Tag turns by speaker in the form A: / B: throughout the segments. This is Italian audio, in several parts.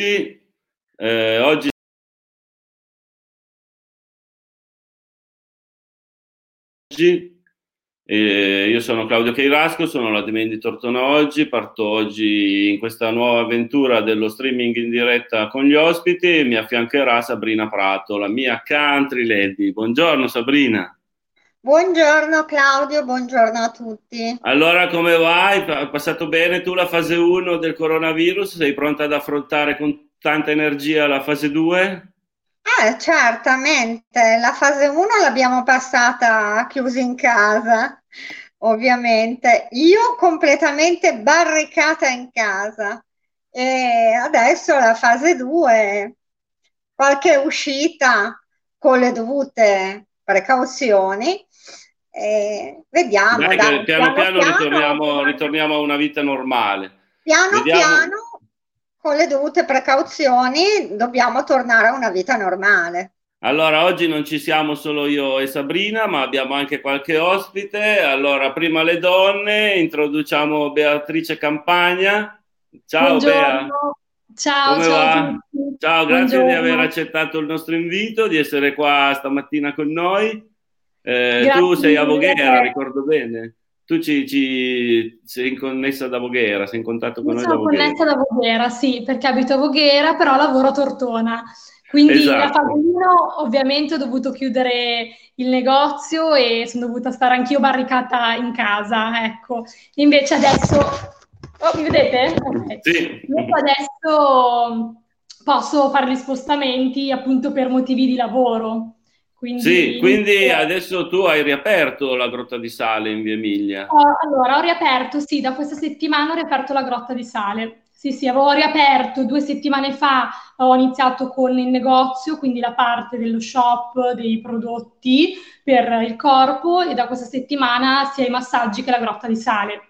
A: Eh, oggi eh, io sono Claudio Cheirasco, sono la Demen di Tortona oggi, parto oggi in questa nuova avventura dello streaming in diretta con gli ospiti e mi affiancherà Sabrina Prato, la mia country lady. Buongiorno Sabrina.
B: Buongiorno Claudio, buongiorno a tutti.
A: Allora come vai? Hai passato bene tu la fase 1 del coronavirus? Sei pronta ad affrontare con tanta energia la fase 2?
B: Eh, certamente, la fase 1 l'abbiamo passata chiusi in casa, ovviamente. Io completamente barricata in casa e adesso la fase 2, qualche uscita con le dovute precauzioni e vediamo.
A: Dai, dai, piano, piano, piano, ritorniamo, ritorniamo, a una vita normale.
B: Piano vediamo. piano, con le dovute precauzioni, dobbiamo tornare a una vita normale.
A: Allora, oggi non ci siamo solo io e Sabrina, ma abbiamo anche qualche ospite. Allora, prima le donne, introduciamo Beatrice Campagna. Ciao
C: Buongiorno. Bea. Ciao,
A: Come
C: ciao,
A: va? ciao grazie Buongiorno. di aver accettato il nostro invito, di essere qua stamattina con noi. Eh, tu sei a Voghera, ricordo bene. Tu ci, ci, sei connessa da Voghera, sei in contatto con Io noi da
C: Voghera. Sono connessa da Voghera, sì, perché abito a Voghera, però lavoro a Tortona. Quindi esatto. la fase ovviamente ho dovuto chiudere il negozio e sono dovuta stare anch'io barricata in casa, ecco. Invece adesso... Oh, mi vedete?
A: Okay. Sì.
C: Invece adesso posso fare gli spostamenti appunto per motivi di lavoro.
A: Quindi, sì, quindi adesso tu hai riaperto la Grotta di Sale in via Emilia.
C: Oh, allora, ho riaperto, sì, da questa settimana ho riaperto la Grotta di Sale. Sì, sì, avevo riaperto due settimane fa, ho iniziato con il negozio, quindi la parte dello shop, dei prodotti per il corpo e da questa settimana sia i massaggi che la Grotta di Sale.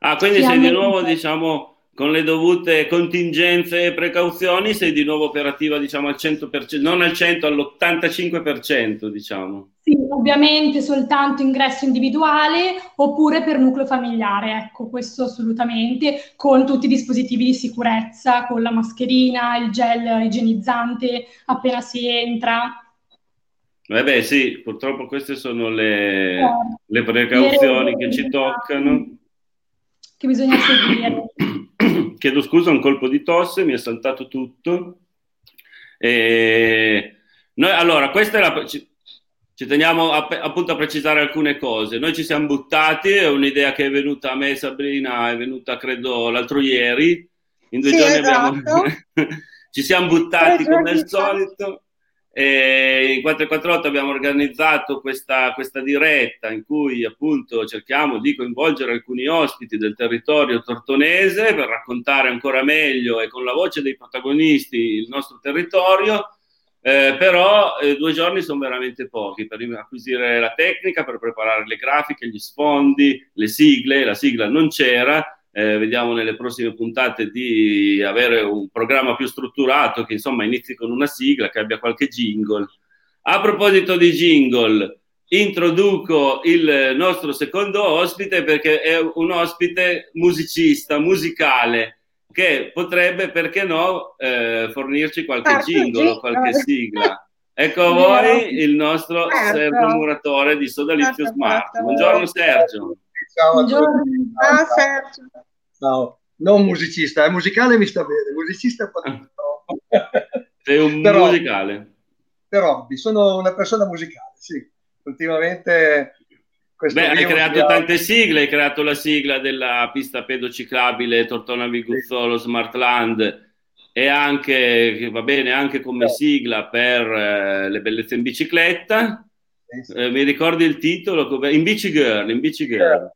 A: Ah, quindi sei di nuovo, diciamo, con le dovute contingenze e precauzioni sei di nuovo operativa diciamo al 100%, non al 100, all'85% diciamo.
C: Sì, ovviamente soltanto ingresso individuale oppure per nucleo familiare, ecco, questo assolutamente, con tutti i dispositivi di sicurezza, con la mascherina, il gel igienizzante appena si entra.
A: Eh sì, purtroppo queste sono le, eh, le precauzioni che ci toccano.
C: Che bisogna seguire.
A: chiedo scusa, un colpo di tosse, mi è saltato tutto. E noi, allora, questa è la... Ci, ci teniamo a, appunto a precisare alcune cose. Noi ci siamo buttati, è un'idea che è venuta a me, Sabrina, è venuta credo l'altro ieri. In due
B: sì,
A: giorni
B: esatto.
A: abbiamo... ci siamo buttati come al solito. E in 448 abbiamo organizzato questa, questa, diretta in cui appunto cerchiamo di coinvolgere alcuni ospiti del territorio tortonese per raccontare ancora meglio e con la voce dei protagonisti il nostro territorio. Eh, però eh, due giorni sono veramente pochi per acquisire la tecnica, per preparare le grafiche, gli sfondi, le sigle. La sigla non c'era, eh, vediamo nelle prossime puntate di avere un programma più strutturato che insomma inizi con una sigla, che abbia qualche jingle. A proposito di jingle, introduco il nostro secondo ospite perché è un ospite musicista, musicale, che potrebbe, perché no, eh, fornirci qualche ah, jingle qualche sigla. Ecco a voi il nostro certo. Sergio Muratore di Sodalizio certo, Smart. Certo. Buongiorno Sergio.
D: Ciao a tutti. Ciao Sergio. Ciao. Non musicista, è musicale mi sta bene, musicista un po' troppo.
A: Sei un però, musicale.
D: Però sono una persona musicale, sì. Ultimamente
A: Beh, hai creato tante sigle, hai creato la sigla della pista pedociclabile Tortona Viguzzolo Smartland e anche, va bene, anche come sigla per eh, le bellezze in bicicletta. Eh, mi ricordi il titolo? In Bici Girl, in Bici Girl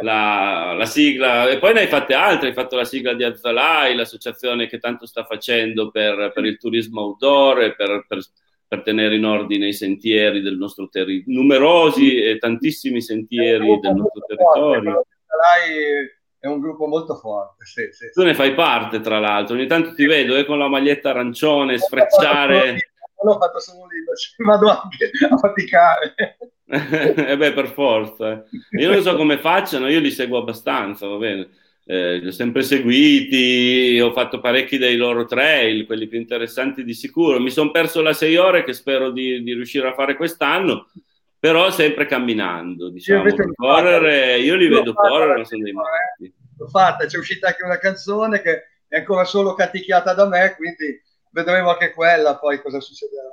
A: la, la, sigla, e poi ne hai fatte altre, hai fatto la sigla di Azzalai, l'associazione che tanto sta facendo per, per il turismo outdoor e per, per, per, tenere in ordine i sentieri del nostro territorio, numerosi e tantissimi sentieri del nostro territorio.
D: Azzalai è un gruppo molto forte. Sì, sì,
A: tu ne fai parte, tra l'altro, ogni tanto ti vedo eh, con la maglietta arancione sfrecciare.
D: Non l'ho fatto solo lì, vado anche a faticare
A: eh beh, per forza. Io non so come facciano, io li seguo abbastanza, va bene. eh, li ho sempre seguiti, ho fatto parecchi dei loro trail, quelli più interessanti di sicuro. Mi sono perso la 6 ore che spero di, di, riuscire a fare quest'anno, però sempre camminando. Diciamo. Io, correre, io li vedo correre, sono dei matti.
D: L'ho fatta, c'è uscita anche una canzone che è ancora solo canticchiata da me, quindi vedremo anche quella poi cosa succederà.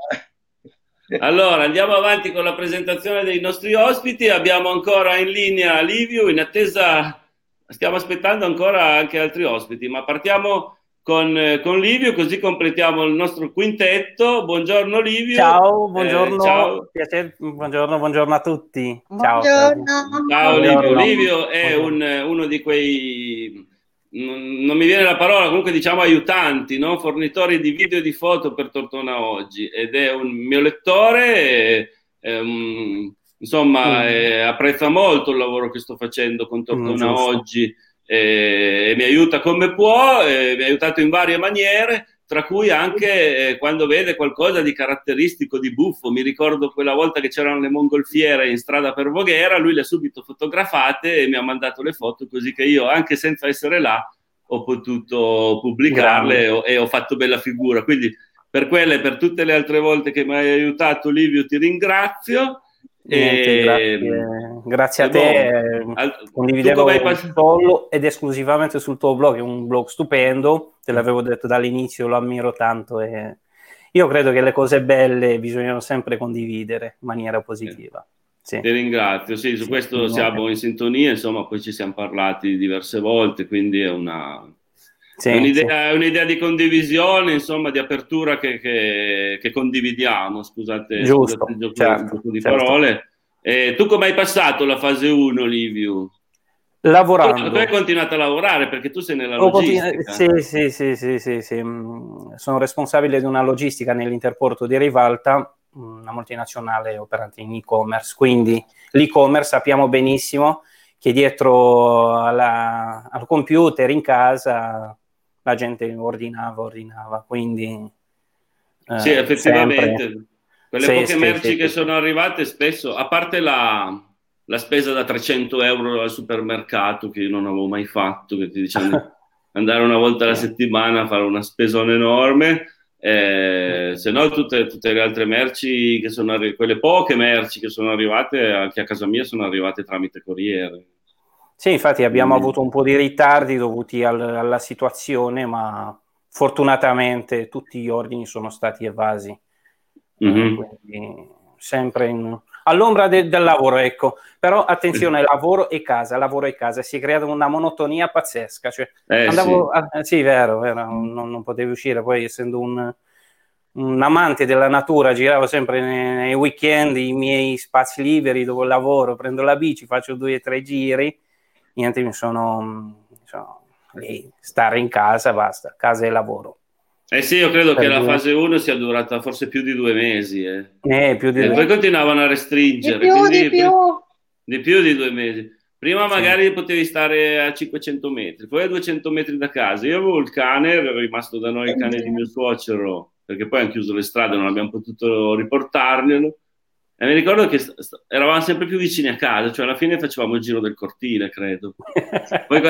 A: Allora, andiamo avanti con la presentazione dei nostri ospiti. Abbiamo ancora in linea Livio, in attesa, stiamo aspettando ancora anche altri ospiti, ma partiamo con, con Livio, così completiamo il nostro quintetto. Buongiorno Livio.
E: Ciao, buongiorno. Eh, ciao. Piacere, buongiorno, buongiorno a tutti. Ciao.
B: Buongiorno.
A: Ciao Livio. Livio è un, uno di quei non mi viene la parola, comunque diciamo aiutanti, no? fornitori di video e di foto per Tortona Oggi ed è un mio lettore, e, e, um, insomma mm. eh, apprezza molto il lavoro che sto facendo con Tortona mm, Oggi e, e, mi aiuta come può, mi ha aiutato in varie maniere tra cui anche eh, quando vede qualcosa di caratteristico, di buffo. Mi ricordo quella volta che c'erano le mongolfiere in strada per Voghera, lui le ha subito fotografate e mi ha mandato le foto così che io, anche senza essere là, ho potuto pubblicarle ho, e ho fatto bella figura. Quindi per quelle e per tutte le altre volte che mi hai aiutato, Livio, ti ringrazio.
E: Niente, grazie. grazie a te, boh, condividevo solo ed esclusivamente sul tuo blog, è un blog stupendo, te l'avevo detto dall'inizio, lo ammiro tanto e io credo che le cose belle bisogna sempre condividere in maniera positiva.
A: Sì. Ti ringrazio, sì, su questo siamo in sintonia, insomma poi ci siamo parlati diverse volte, quindi è una, sì, è, un'idea, sì. un'idea, di condivisione, insomma, di apertura che, che, che condividiamo. Scusate,
E: Giusto,
A: scusate il
E: certo,
A: gioco di certo. parole. Eh, tu come hai passato la fase 1, Liviu?
E: Lavorando.
A: Tu hai continuato a lavorare perché tu sei nella logistica.
E: Sì, sì, sì, sì, sì, sì, mm, Sono responsabile di una logistica nell'interporto di Rivalta, una multinazionale operante in e-commerce. Quindi l'e-commerce sappiamo benissimo che dietro alla, al computer in casa la gente ordinava, ordinava, quindi...
A: Eh, sì, effettivamente. Sempre. Quelle sì, poche sì, merci sì, che sono arrivate spesso, a parte la, la, spesa da 300 euro al supermercato che io non avevo mai fatto, che ti diciamo andare una volta alla settimana a fare una spesona enorme, eh, se no tutte, tutte, le altre merci che sono arrivate, quelle poche merci che sono arrivate anche a casa mia sono arrivate tramite corriere.
E: Sì, infatti abbiamo avuto un po' di ritardi dovuti al, alla situazione, ma fortunatamente tutti gli ordini sono stati evasi. Mm-hmm. Quindi, sempre in, all'ombra de, del lavoro, ecco. Però attenzione, lavoro e casa, lavoro e casa, si è creata una monotonia pazzesca. Cioè, eh, andavo, sì. A, sì, vero, vero non, non, potevo uscire, poi essendo un, un, amante della natura, giravo sempre nei, nei weekend, i miei spazi liberi dove lavoro, prendo la bici, faccio due o tre giri niente, mi sono, sono lì, stare in casa, basta, casa e lavoro.
A: Eh sì, io credo per che due. la fase 1 sia durata forse più di due mesi. Eh.
E: Eh, più di
A: e
E: due.
A: poi continuavano a restringere.
B: Di più, di più.
A: Di più di due mesi. Prima magari sì. potevi stare a 500 metri, poi a 200 metri da casa. Io avevo il cane, era rimasto da noi il cane di mio suocero, perché poi hanno chiuso le strade, non abbiamo potuto riportarglielo. E mi ricordo che st- st- eravamo sempre più vicini a casa, cioè alla fine facevamo il giro del cortile, credo. Poi,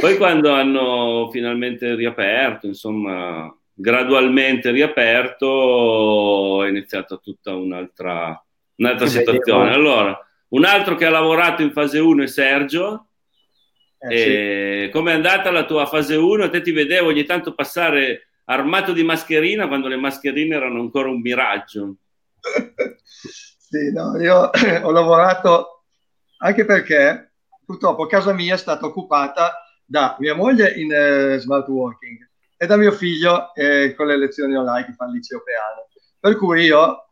A: poi quando hanno finalmente riaperto, insomma, gradualmente riaperto, è iniziata tutta un'altra, un'altra situazione. Allora, un altro che ha lavorato in fase 1 è Sergio. Eh, sì. Come è andata la tua fase 1? Te ti vedevo ogni tanto passare armato di mascherina quando le mascherine erano ancora un miraggio.
D: sì, no, io ho lavorato anche perché purtroppo casa mia è stata occupata da mia moglie in uh, smart working e da mio figlio eh, con le lezioni online che fa il liceo peano. Per cui io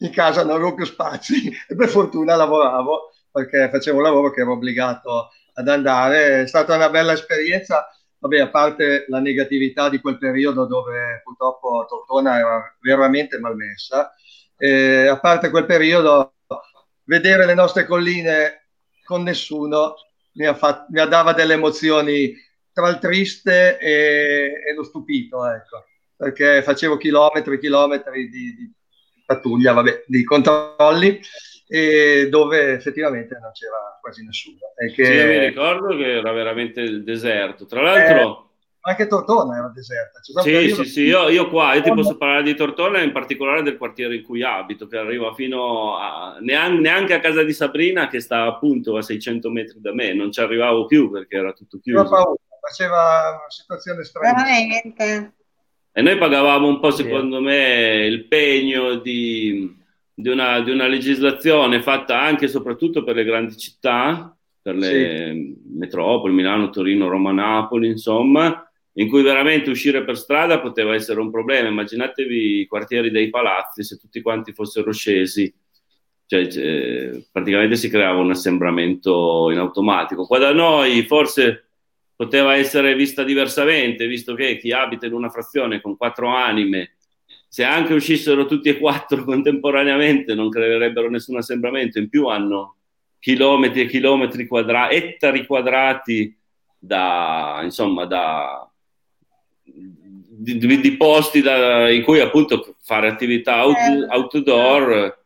D: in casa non avevo più spazi e per fortuna lavoravo perché facevo un lavoro che ero obbligato ad andare. È stata una bella esperienza, vabbè, a parte la negatività di quel periodo dove purtroppo Tortona era veramente malmessa, eh, a parte quel periodo, vedere le nostre colline con nessuno mi, ha fatto, mi dava delle emozioni tra il triste e, e lo stupito, ecco, perché facevo chilometri e chilometri di, di pattuglia, vabbè, di controlli e dove effettivamente non c'era quasi nessuno.
A: E che... Sì, mi ricordo che era veramente il deserto. Tra l'altro...
D: Anche Tortona era deserta.
A: Sì, sì, sì, io, io, qua, io ti posso parlare di Tortona, in particolare del quartiere in cui abito, che arriva fino a, neanche, neanche a casa di Sabrina, che sta appunto a 600 metri da me, non ci arrivavo più perché era tutto chiuso.
D: Paura, faceva una situazione strana.
B: Veramente.
A: E noi pagavamo un po', secondo me, il pegno di, di, una, di una legislazione fatta anche e soprattutto per le grandi città, per le sì. metropoli, Milano, Torino, Roma, Napoli, insomma, in cui veramente uscire per strada poteva essere un problema. Immaginatevi i quartieri dei palazzi se tutti quanti fossero scesi, cioè, cioè, praticamente si creava un assembramento in automatico. Qua da noi forse poteva essere vista diversamente, visto che chi abita in una frazione con quattro anime, se anche uscissero tutti e quattro contemporaneamente non creerebbero nessun assembramento, in più hanno chilometri e chilometri quadrati, ettari quadrati da, insomma, da, di, di posti da, in cui appunto fare attività out, eh. outdoor,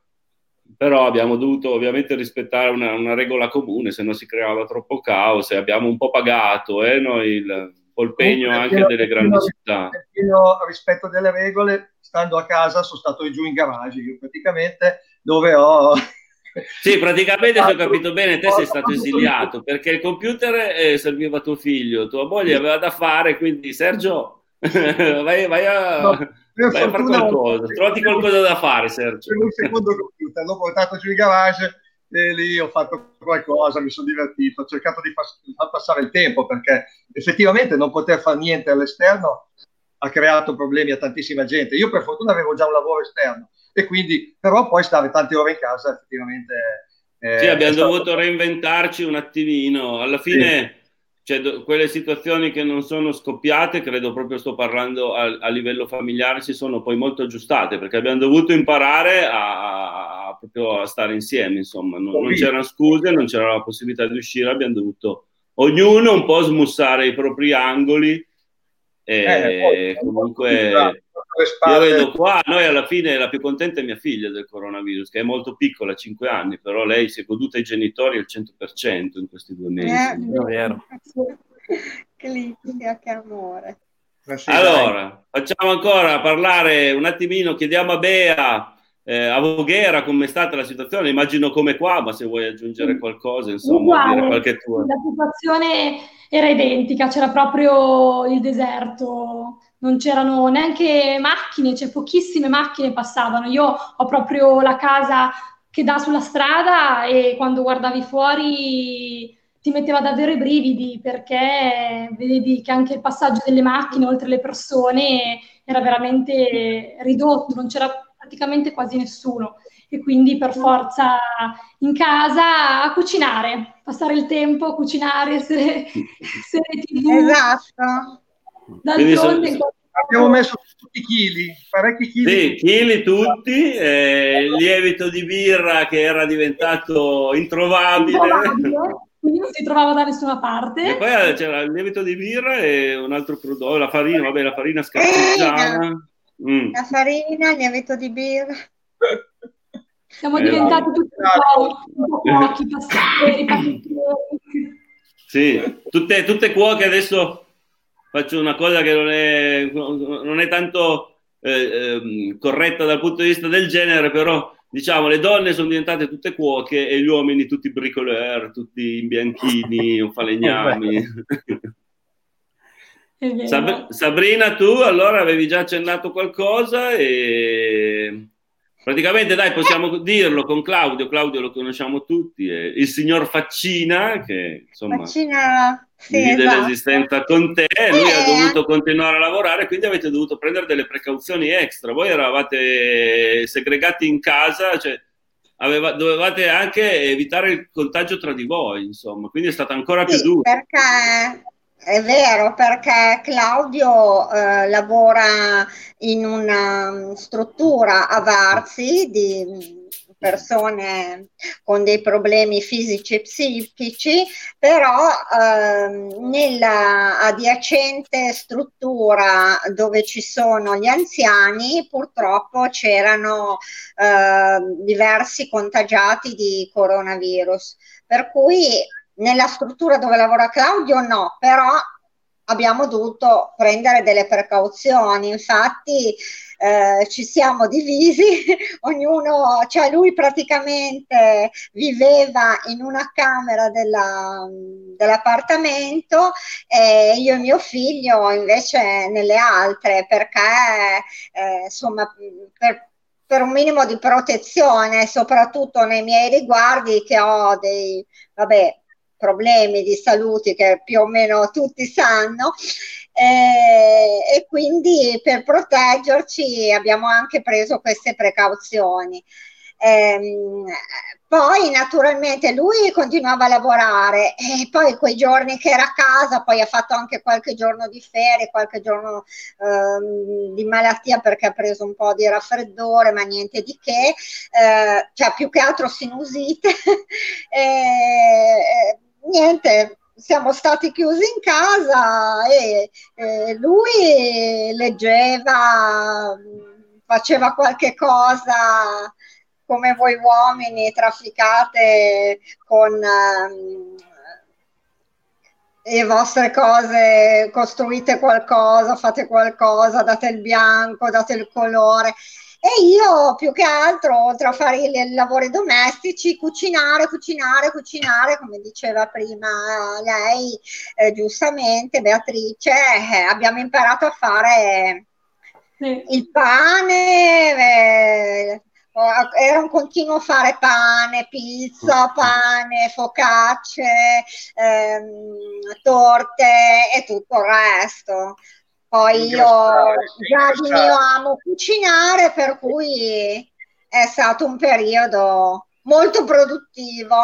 A: però abbiamo dovuto ovviamente rispettare una, una, regola comune, se no si creava troppo caos e abbiamo un po' pagato eh, noi il polpegno anche delle grandi pieno, città.
D: Pieno rispetto delle regole, stando a casa sono stato giù in garage, io praticamente dove ho
A: sì, praticamente se ho capito bene, te sei stato esiliato perché il computer eh, serviva a tuo figlio, tua moglie aveva da fare, quindi Sergio, vai, vai, a, no, vai a fare qualcosa, trovati qualcosa da fare, Sergio.
D: Un secondo computer, l'ho portato giù in garage e lì ho fatto qualcosa, mi sono divertito, ho cercato di far, far passare il tempo perché effettivamente non poter fare niente all'esterno ha creato problemi a tantissima gente. Io per fortuna avevo già un lavoro esterno e quindi però poi stare tante ore in casa effettivamente...
A: Eh, sì, abbiamo dovuto stato... reinventarci un attimino. Alla fine... Sì. Cioè, do, quelle situazioni che non sono scoppiate, credo proprio sto parlando a, a, livello familiare, si sono poi molto aggiustate perché abbiamo dovuto imparare a, a proprio a stare insieme, insomma, non, non c'erano scuse, non c'era la possibilità di uscire, abbiamo dovuto ognuno un po' smussare i propri angoli e eh, poi, comunque io vedo qua, noi alla fine la più contenta è mia figlia del coronavirus, che è molto piccola, 5 anni, però lei si è goduta i genitori al 100% in questi due mesi. Eh,
B: è vero. Che litica, che amore.
A: Allora, facciamo ancora parlare un attimino, chiediamo a Bea, eh, a Voghera come è stata la situazione, immagino come qua, ma se vuoi aggiungere qualcosa, insomma,
C: Uguale, dire qualche tua. La situazione era identica, c'era proprio il deserto, non c'erano neanche macchine, cioè pochissime macchine passavano. Io ho proprio la casa che dà sulla strada e quando guardavi fuori ti metteva davvero i brividi perché vedi che anche il passaggio delle macchine oltre le persone era veramente ridotto, non c'era praticamente quasi nessuno e quindi per forza in casa a cucinare, passare il tempo a cucinare, essere, essere
B: tv. Esatto.
D: D'altronde sono... abbiamo messo tutti i chili, parecchi chili.
A: Sì, chili tutti, eh, lievito di birra che era diventato introvabile. introvabile.
C: Quindi non si trovava da nessuna parte.
A: E poi eh, c'era il lievito di birra e un altro prodotto, la farina, vabbè, la farina scarpeggiana.
B: Mm. La farina, il lievito di birra.
C: Siamo eh, diventati tutti un po' cuochi, passatori,
A: Sì, tutte, tutte cuoche adesso faccio una cosa che non è, non è tanto eh, eh, corretta dal punto di vista del genere, però diciamo le donne sono diventate tutte cuoche e gli uomini tutti bricoleur, tutti in bianchini falegnami. Sab- Sabrina, tu allora avevi già accennato qualcosa e praticamente dai possiamo dirlo con Claudio, Claudio lo conosciamo tutti, il signor Faccina che insomma Faccina, sì, divide esatto. l'esistenza con te, lui eh. ha dovuto continuare a lavorare, quindi avete dovuto prendere delle precauzioni extra, voi eravate segregati in casa, cioè aveva, dovevate anche evitare il contagio tra di voi, insomma, quindi è stata ancora sì, più dura.
B: Perché è vero, perché Claudio eh, lavora in una struttura a Varzi di persone con dei problemi fisici e psichici, però ehm, nella adiacente struttura dove ci sono gli anziani purtroppo c'erano eh, diversi contagiati di coronavirus, per cui nella struttura dove lavora Claudio no, però abbiamo dovuto prendere delle precauzioni, infatti eh, ci siamo divisi, ognuno, cioè lui praticamente viveva in una camera della, dell'appartamento e io e mio figlio invece nelle altre perché eh, insomma per, per un minimo di protezione, soprattutto nei miei riguardi che ho dei, vabbè, problemi di salute che più o meno tutti sanno eh, e quindi per proteggerci abbiamo anche preso queste precauzioni. Ehm, poi naturalmente lui continuava a lavorare e poi quei giorni che era a casa, poi ha fatto anche qualche giorno di ferie, qualche giorno ehm, di malattia perché ha preso un po' di raffreddore, ma niente di che, eh, cioè più che altro sinusite. e, niente, siamo stati chiusi in casa e, e lui leggeva, faceva qualche cosa come voi uomini trafficate con um, le vostre cose, costruite qualcosa, fate qualcosa, date il bianco, date il colore. E io più che altro, oltre a fare i lavori domestici, cucinare, cucinare, cucinare, come diceva prima lei, eh, giustamente, Beatrice, eh, abbiamo imparato a fare sì. il pane. Eh, era un continuo fare pane, pizza, pane, focacce, ehm, torte e tutto il resto. Poi io già di mio amo cucinare, per cui è stato un periodo molto produttivo.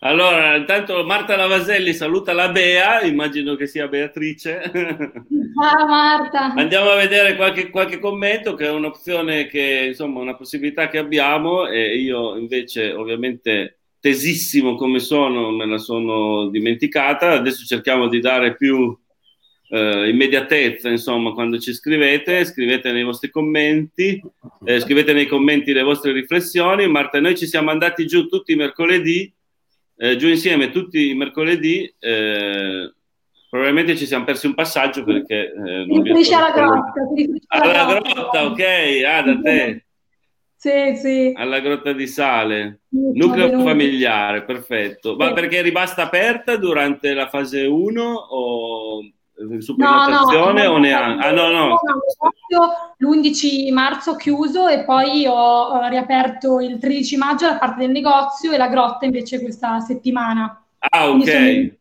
A: Allora, intanto Marta Lavaselli saluta la Bea, immagino che sia Beatrice.
C: Ciao Marta.
A: Andiamo a vedere qualche, qualche commento, che è un'opzione che, insomma, una possibilità che abbiamo e io invece ovviamente tesissimo come sono, me la sono dimenticata. Adesso cerchiamo di dare più eh, immediatezza, insomma, quando ci scrivete, scrivete nei vostri commenti, eh, scrivete nei commenti le vostre riflessioni. Marta, noi ci siamo andati giù tutti i mercoledì, eh, giù insieme tutti i mercoledì. Eh, probabilmente ci siamo persi un passaggio perché...
C: Eh, riferisce alla grotta.
A: Alla grotta, ok, ah, da te.
C: Sì, sì.
A: Alla grotta di sale. Nucleo familiare, perfetto. Ma perché è rimasta aperta durante la fase 1 o supernotazione no, no, o neanche? Ah, no, no.
C: L'11 marzo chiuso e poi ho riaperto il 13 maggio la parte del negozio e la grotta invece questa settimana.
A: Ah, ok.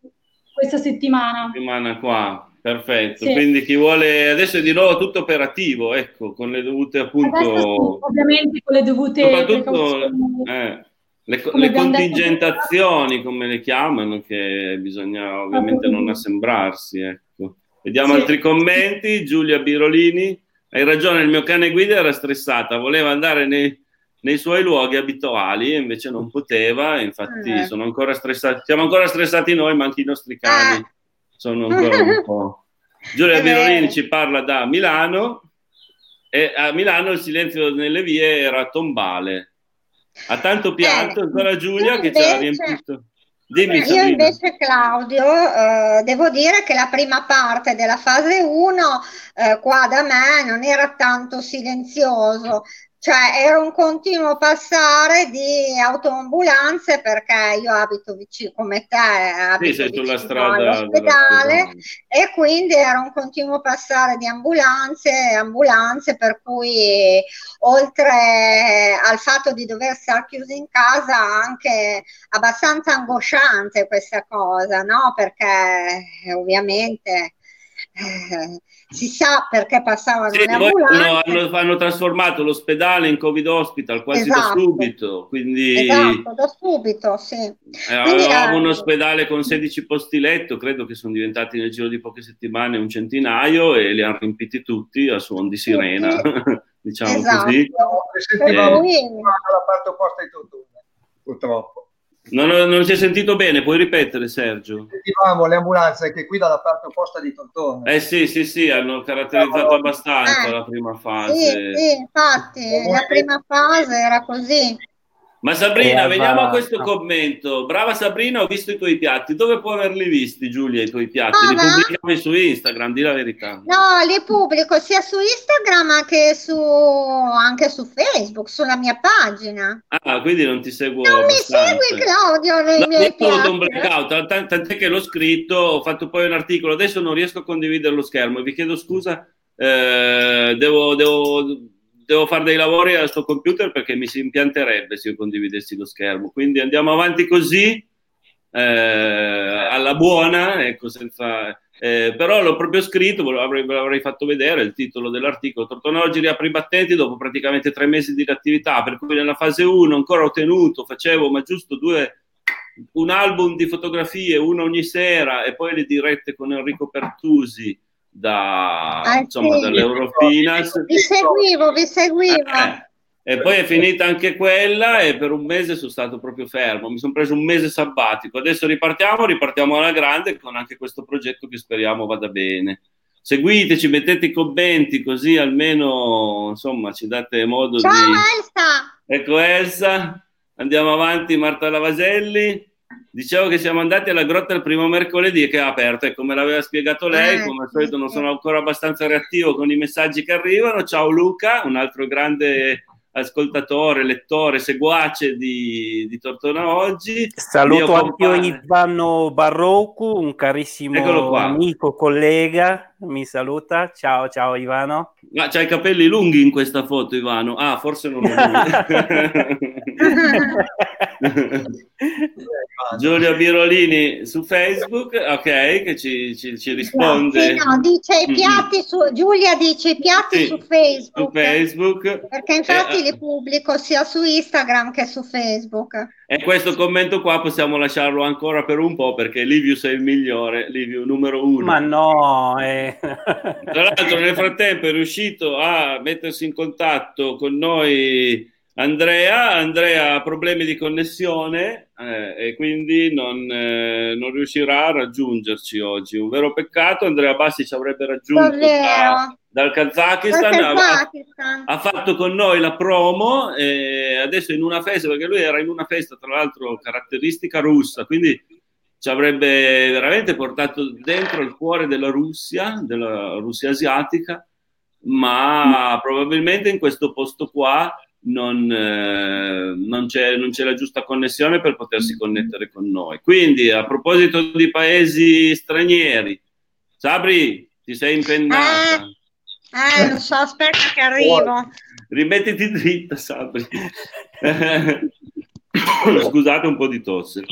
C: Questa settimana.
A: Settimana qua, perfetto. Sì. Quindi chi vuole adesso è di nuovo tutto operativo, ecco, con le dovute appunto... Sì,
C: ovviamente con le dovute...
A: Soprattutto... Eh le, le contingentazioni, come le chiamano, che bisogna ovviamente non assembrarsi. Ecco. Vediamo sì. altri commenti. Giulia Birolini, hai ragione, il mio cane guida era stressata, voleva andare nei, nei suoi luoghi abituali e invece non poteva, infatti eh. sono ancora stressati, siamo ancora stressati noi, ma anche i nostri cani ah. sono ancora un po'. Giulia Birolini ci parla da Milano e a Milano il silenzio nelle vie era tombale ha tanto pianto, eh, ancora Giulia che ci ha riempito.
B: Dimmi, io invece Claudio, eh, devo dire che la prima parte della fase 1 eh, qua da me non era tanto silenzioso, cioè era un continuo passare di autoambulanze perché io abito vicino come te, abito
A: sì, vicino sulla strada
B: all'ospedale e quindi era un continuo passare di ambulanze ambulanze per cui oltre al fatto di dover stare chiusi in casa anche abbastanza angosciante questa cosa, no? Perché ovviamente eh, si sa perché passavano sì, le ambulanze.
A: Hanno, hanno, trasformato l'ospedale in Covid Hospital quasi esatto. da subito, quindi...
B: Esatto, da subito, sì.
A: Eh, avevamo un ospedale con 16 posti letto, credo che sono diventati nel giro di poche settimane un centinaio e li hanno riempiti tutti a suon di sirena. Sì, diciamo esatto. così.
D: Sentivamo eh. la parte opposta di Tortona, purtroppo.
A: Non, non si è sentito bene, puoi ripetere Sergio?
D: Sentivamo le ambulanze che qui dalla parte opposta di Tortona.
A: Eh sì, sì, sì, hanno caratterizzato abbastanza eh. la prima fase.
B: Sì, sì, infatti, la prima fase era così.
A: Ma Sabrina, eh, veniamo a questo commento. Brava Sabrina, ho visto i tuoi piatti. Dove puoi averli visti, Giulia, i tuoi piatti? Ah, li pubblicavi su Instagram, di la verità.
B: No, li pubblico sia su Instagram che su, anche su Facebook, sulla mia pagina.
A: Ah, quindi non ti seguo
B: Non abbastanza. mi segui, Claudio, nei no, miei
A: piatti. Ho un blackout, tant'è che l'ho scritto, ho fatto poi un articolo, adesso non riesco a condividere lo schermo. Vi chiedo scusa, eh, devo... devo devo fare dei lavori al suo computer perché mi si impianterebbe se io condividessi lo schermo. Quindi andiamo avanti così, eh, alla buona, ecco, senza... Eh, però l'ho proprio scritto, ve l'avrei, fatto vedere il titolo dell'articolo. Tortona oggi riapre i battenti dopo praticamente tre mesi di attività, per cui nella fase 1 ancora ho tenuto, facevo ma giusto due, un album di fotografie, uno ogni sera e poi le dirette con Enrico Pertusi da, ah, insomma, sì. dall'Eurofinance.
B: Vi seguivo, vi seguivo.
A: Eh, e poi è finita anche quella e per un mese sono stato proprio fermo, mi sono preso un mese sabbatico. Adesso ripartiamo, ripartiamo alla grande con anche questo progetto che speriamo vada bene. Seguiteci, mettete i commenti così almeno insomma ci date modo
B: Ciao,
A: di...
B: Ciao Elsa!
A: Ecco Elsa, andiamo avanti Marta Lavaselli. Dicevo che siamo andati alla grotta il primo mercoledì che è aperto e come l'aveva spiegato lei, ah, come al solito non sono ancora abbastanza reattivo con i messaggi che arrivano. Ciao Luca, un altro grande ascoltatore, lettore, seguace di, di Tortona Oggi.
E: Saluto anche io Ivano Barrocu, un carissimo amico, collega, mi saluta. Ciao, ciao Ivano.
A: Ma c'hai i capelli lunghi in questa foto, Ivano? Ah, forse non lui. Giulia Birolini su Facebook, ok, che ci, ci, ci risponde.
B: No, no, dice i piatti su, Giulia dice i piatti sì, su Facebook.
A: Su Facebook.
B: Perché infatti eh, li pubblico sia su Instagram che su Facebook.
A: E questo commento qua possiamo lasciarlo ancora per un po' perché Liviu sei il migliore, Liviu numero uno.
E: Ma no! Eh.
A: Tra l'altro nel frattempo è riuscito a mettersi in contatto con noi Andrea, Andrea ha problemi di connessione eh, e quindi non, eh, non, riuscirà a raggiungerci oggi. Un vero peccato, Andrea Bassi ci avrebbe raggiunto da, dal Kazakistan, ha, ha, fatto con noi la promo e adesso in una festa, perché lui era in una festa tra l'altro caratteristica russa, quindi ci avrebbe veramente portato dentro il cuore della Russia, della Russia asiatica, ma probabilmente in questo posto qua non, eh, non, c'è, non, c'è, la giusta connessione per potersi mm. connettere con noi. Quindi, a proposito di paesi stranieri, Sabri, ti sei impennata.
B: Eh, eh lo so, aspetta che arrivo.
A: Rimettiti dritta, Sabri. Scusate un po' di tosse.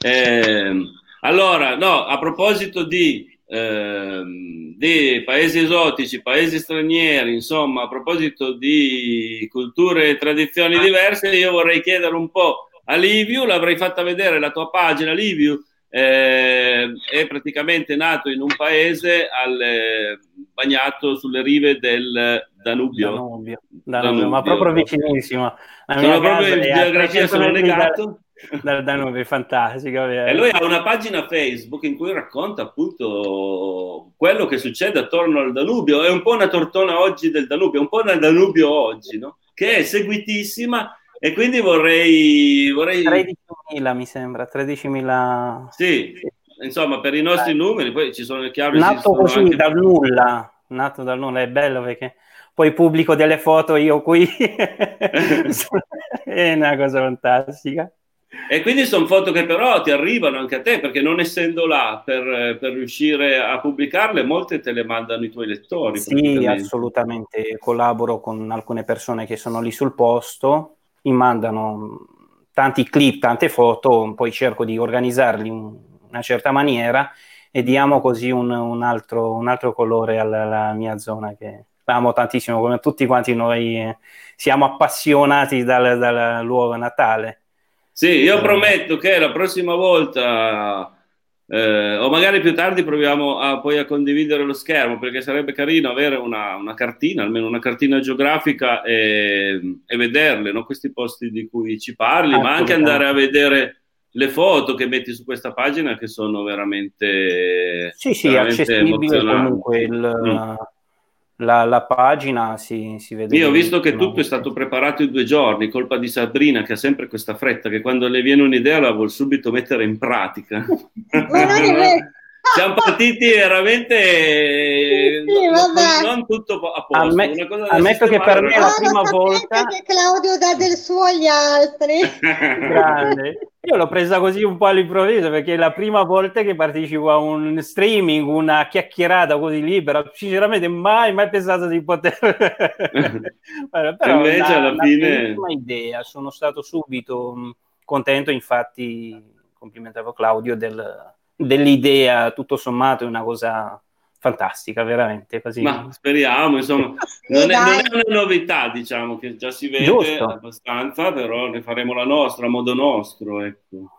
A: Eh, allora, no, a proposito di di paesi esotici, paesi stranieri, insomma, a proposito di culture e tradizioni diverse, io vorrei chiedere un po' a Liviu, l'avrei fatta vedere la tua pagina, Liviu eh, è praticamente nato in un paese al, eh, bagnato sulle rive del Danubio.
E: Danubio, Danubio, Danubio. ma proprio vicinissimo.
A: sono proprio in geografia, sono legato
E: dal Danube, fantastico.
A: E lui ha una pagina Facebook in cui racconta appunto quello che succede attorno al Danubio. È un po' una tortona oggi del Danubio, un po' una Danubio oggi, no? Che è seguitissima e quindi vorrei... vorrei...
E: 13.000 mi sembra, 13.000...
A: Sì, insomma per i nostri eh. numeri, poi ci sono chiavi...
E: Nato così anche... dal nulla, nato dal nulla, è bello perché poi pubblico delle foto io qui, è una cosa fantastica.
A: E quindi sono foto che però ti arrivano anche a te, perché non essendo là per, per riuscire a pubblicarle, molte te le mandano i tuoi lettori.
E: Sì, assolutamente. Collaboro con alcune persone che sono lì sul posto, mi mandano tanti clip, tante foto, poi cerco di organizzarli in una certa maniera e diamo così un, un, altro, un altro, colore alla, alla, mia zona che amo tantissimo, come tutti quanti noi siamo appassionati dal, dal luogo natale
A: sì, io prometto che la prossima volta Eh, o magari più tardi proviamo a, poi a condividere lo schermo perché sarebbe carino avere una, una cartina, almeno una cartina geografica e, e vederle, no? questi posti di cui ci parli, ah, ma anche andare a vedere le foto che metti su questa pagina che sono veramente...
E: Sì, sì, veramente accessibile comunque il, mm. La, la, pagina si, si vede.
A: Io ho visto che tutto è stato preparato in due giorni, colpa di Sabrina che ha sempre questa fretta che quando le viene un'idea la vuol subito mettere in pratica. Ma non è vero siamo partiti veramente sì, non, non, tutto a posto.
E: Amme, ammetto che per me è la prima volta
B: che Claudio dà del suo agli altri.
E: Grande. Io l'ho presa così un po' all'improvviso perché è la prima volta che partecipo a un streaming, una chiacchierata così libera. Sinceramente, mai, mai pensato di poter.
A: Però Invece, una, alla fine.
E: Una idea, sono stato subito contento. Infatti, complimentavo Claudio del dell'idea, tutto sommato è una cosa fantastica, veramente. Così.
A: Ma speriamo, insomma, non è, non è, una novità, diciamo, che già si vede Giusto. abbastanza, però ne faremo la nostra, a modo nostro, ecco.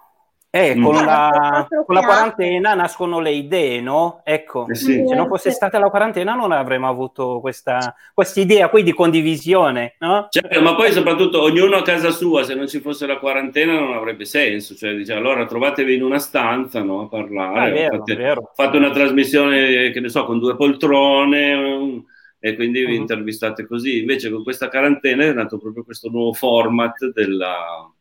E: Eh, con, mm. la, con, la, quarantena nascono le idee, no? Ecco, eh sì. se non fosse stata la quarantena non avremmo avuto questa idea qui di condivisione, no?
A: Certo, ma poi soprattutto ognuno a casa sua, se non ci fosse la quarantena non avrebbe senso, cioè dice allora trovatevi in una stanza no, a parlare, ah, vero, fate, vero. fate, una trasmissione, che ne so, con due poltrone um, e quindi uh-huh. vi intervistate così, invece con questa quarantena è nato proprio questo nuovo format della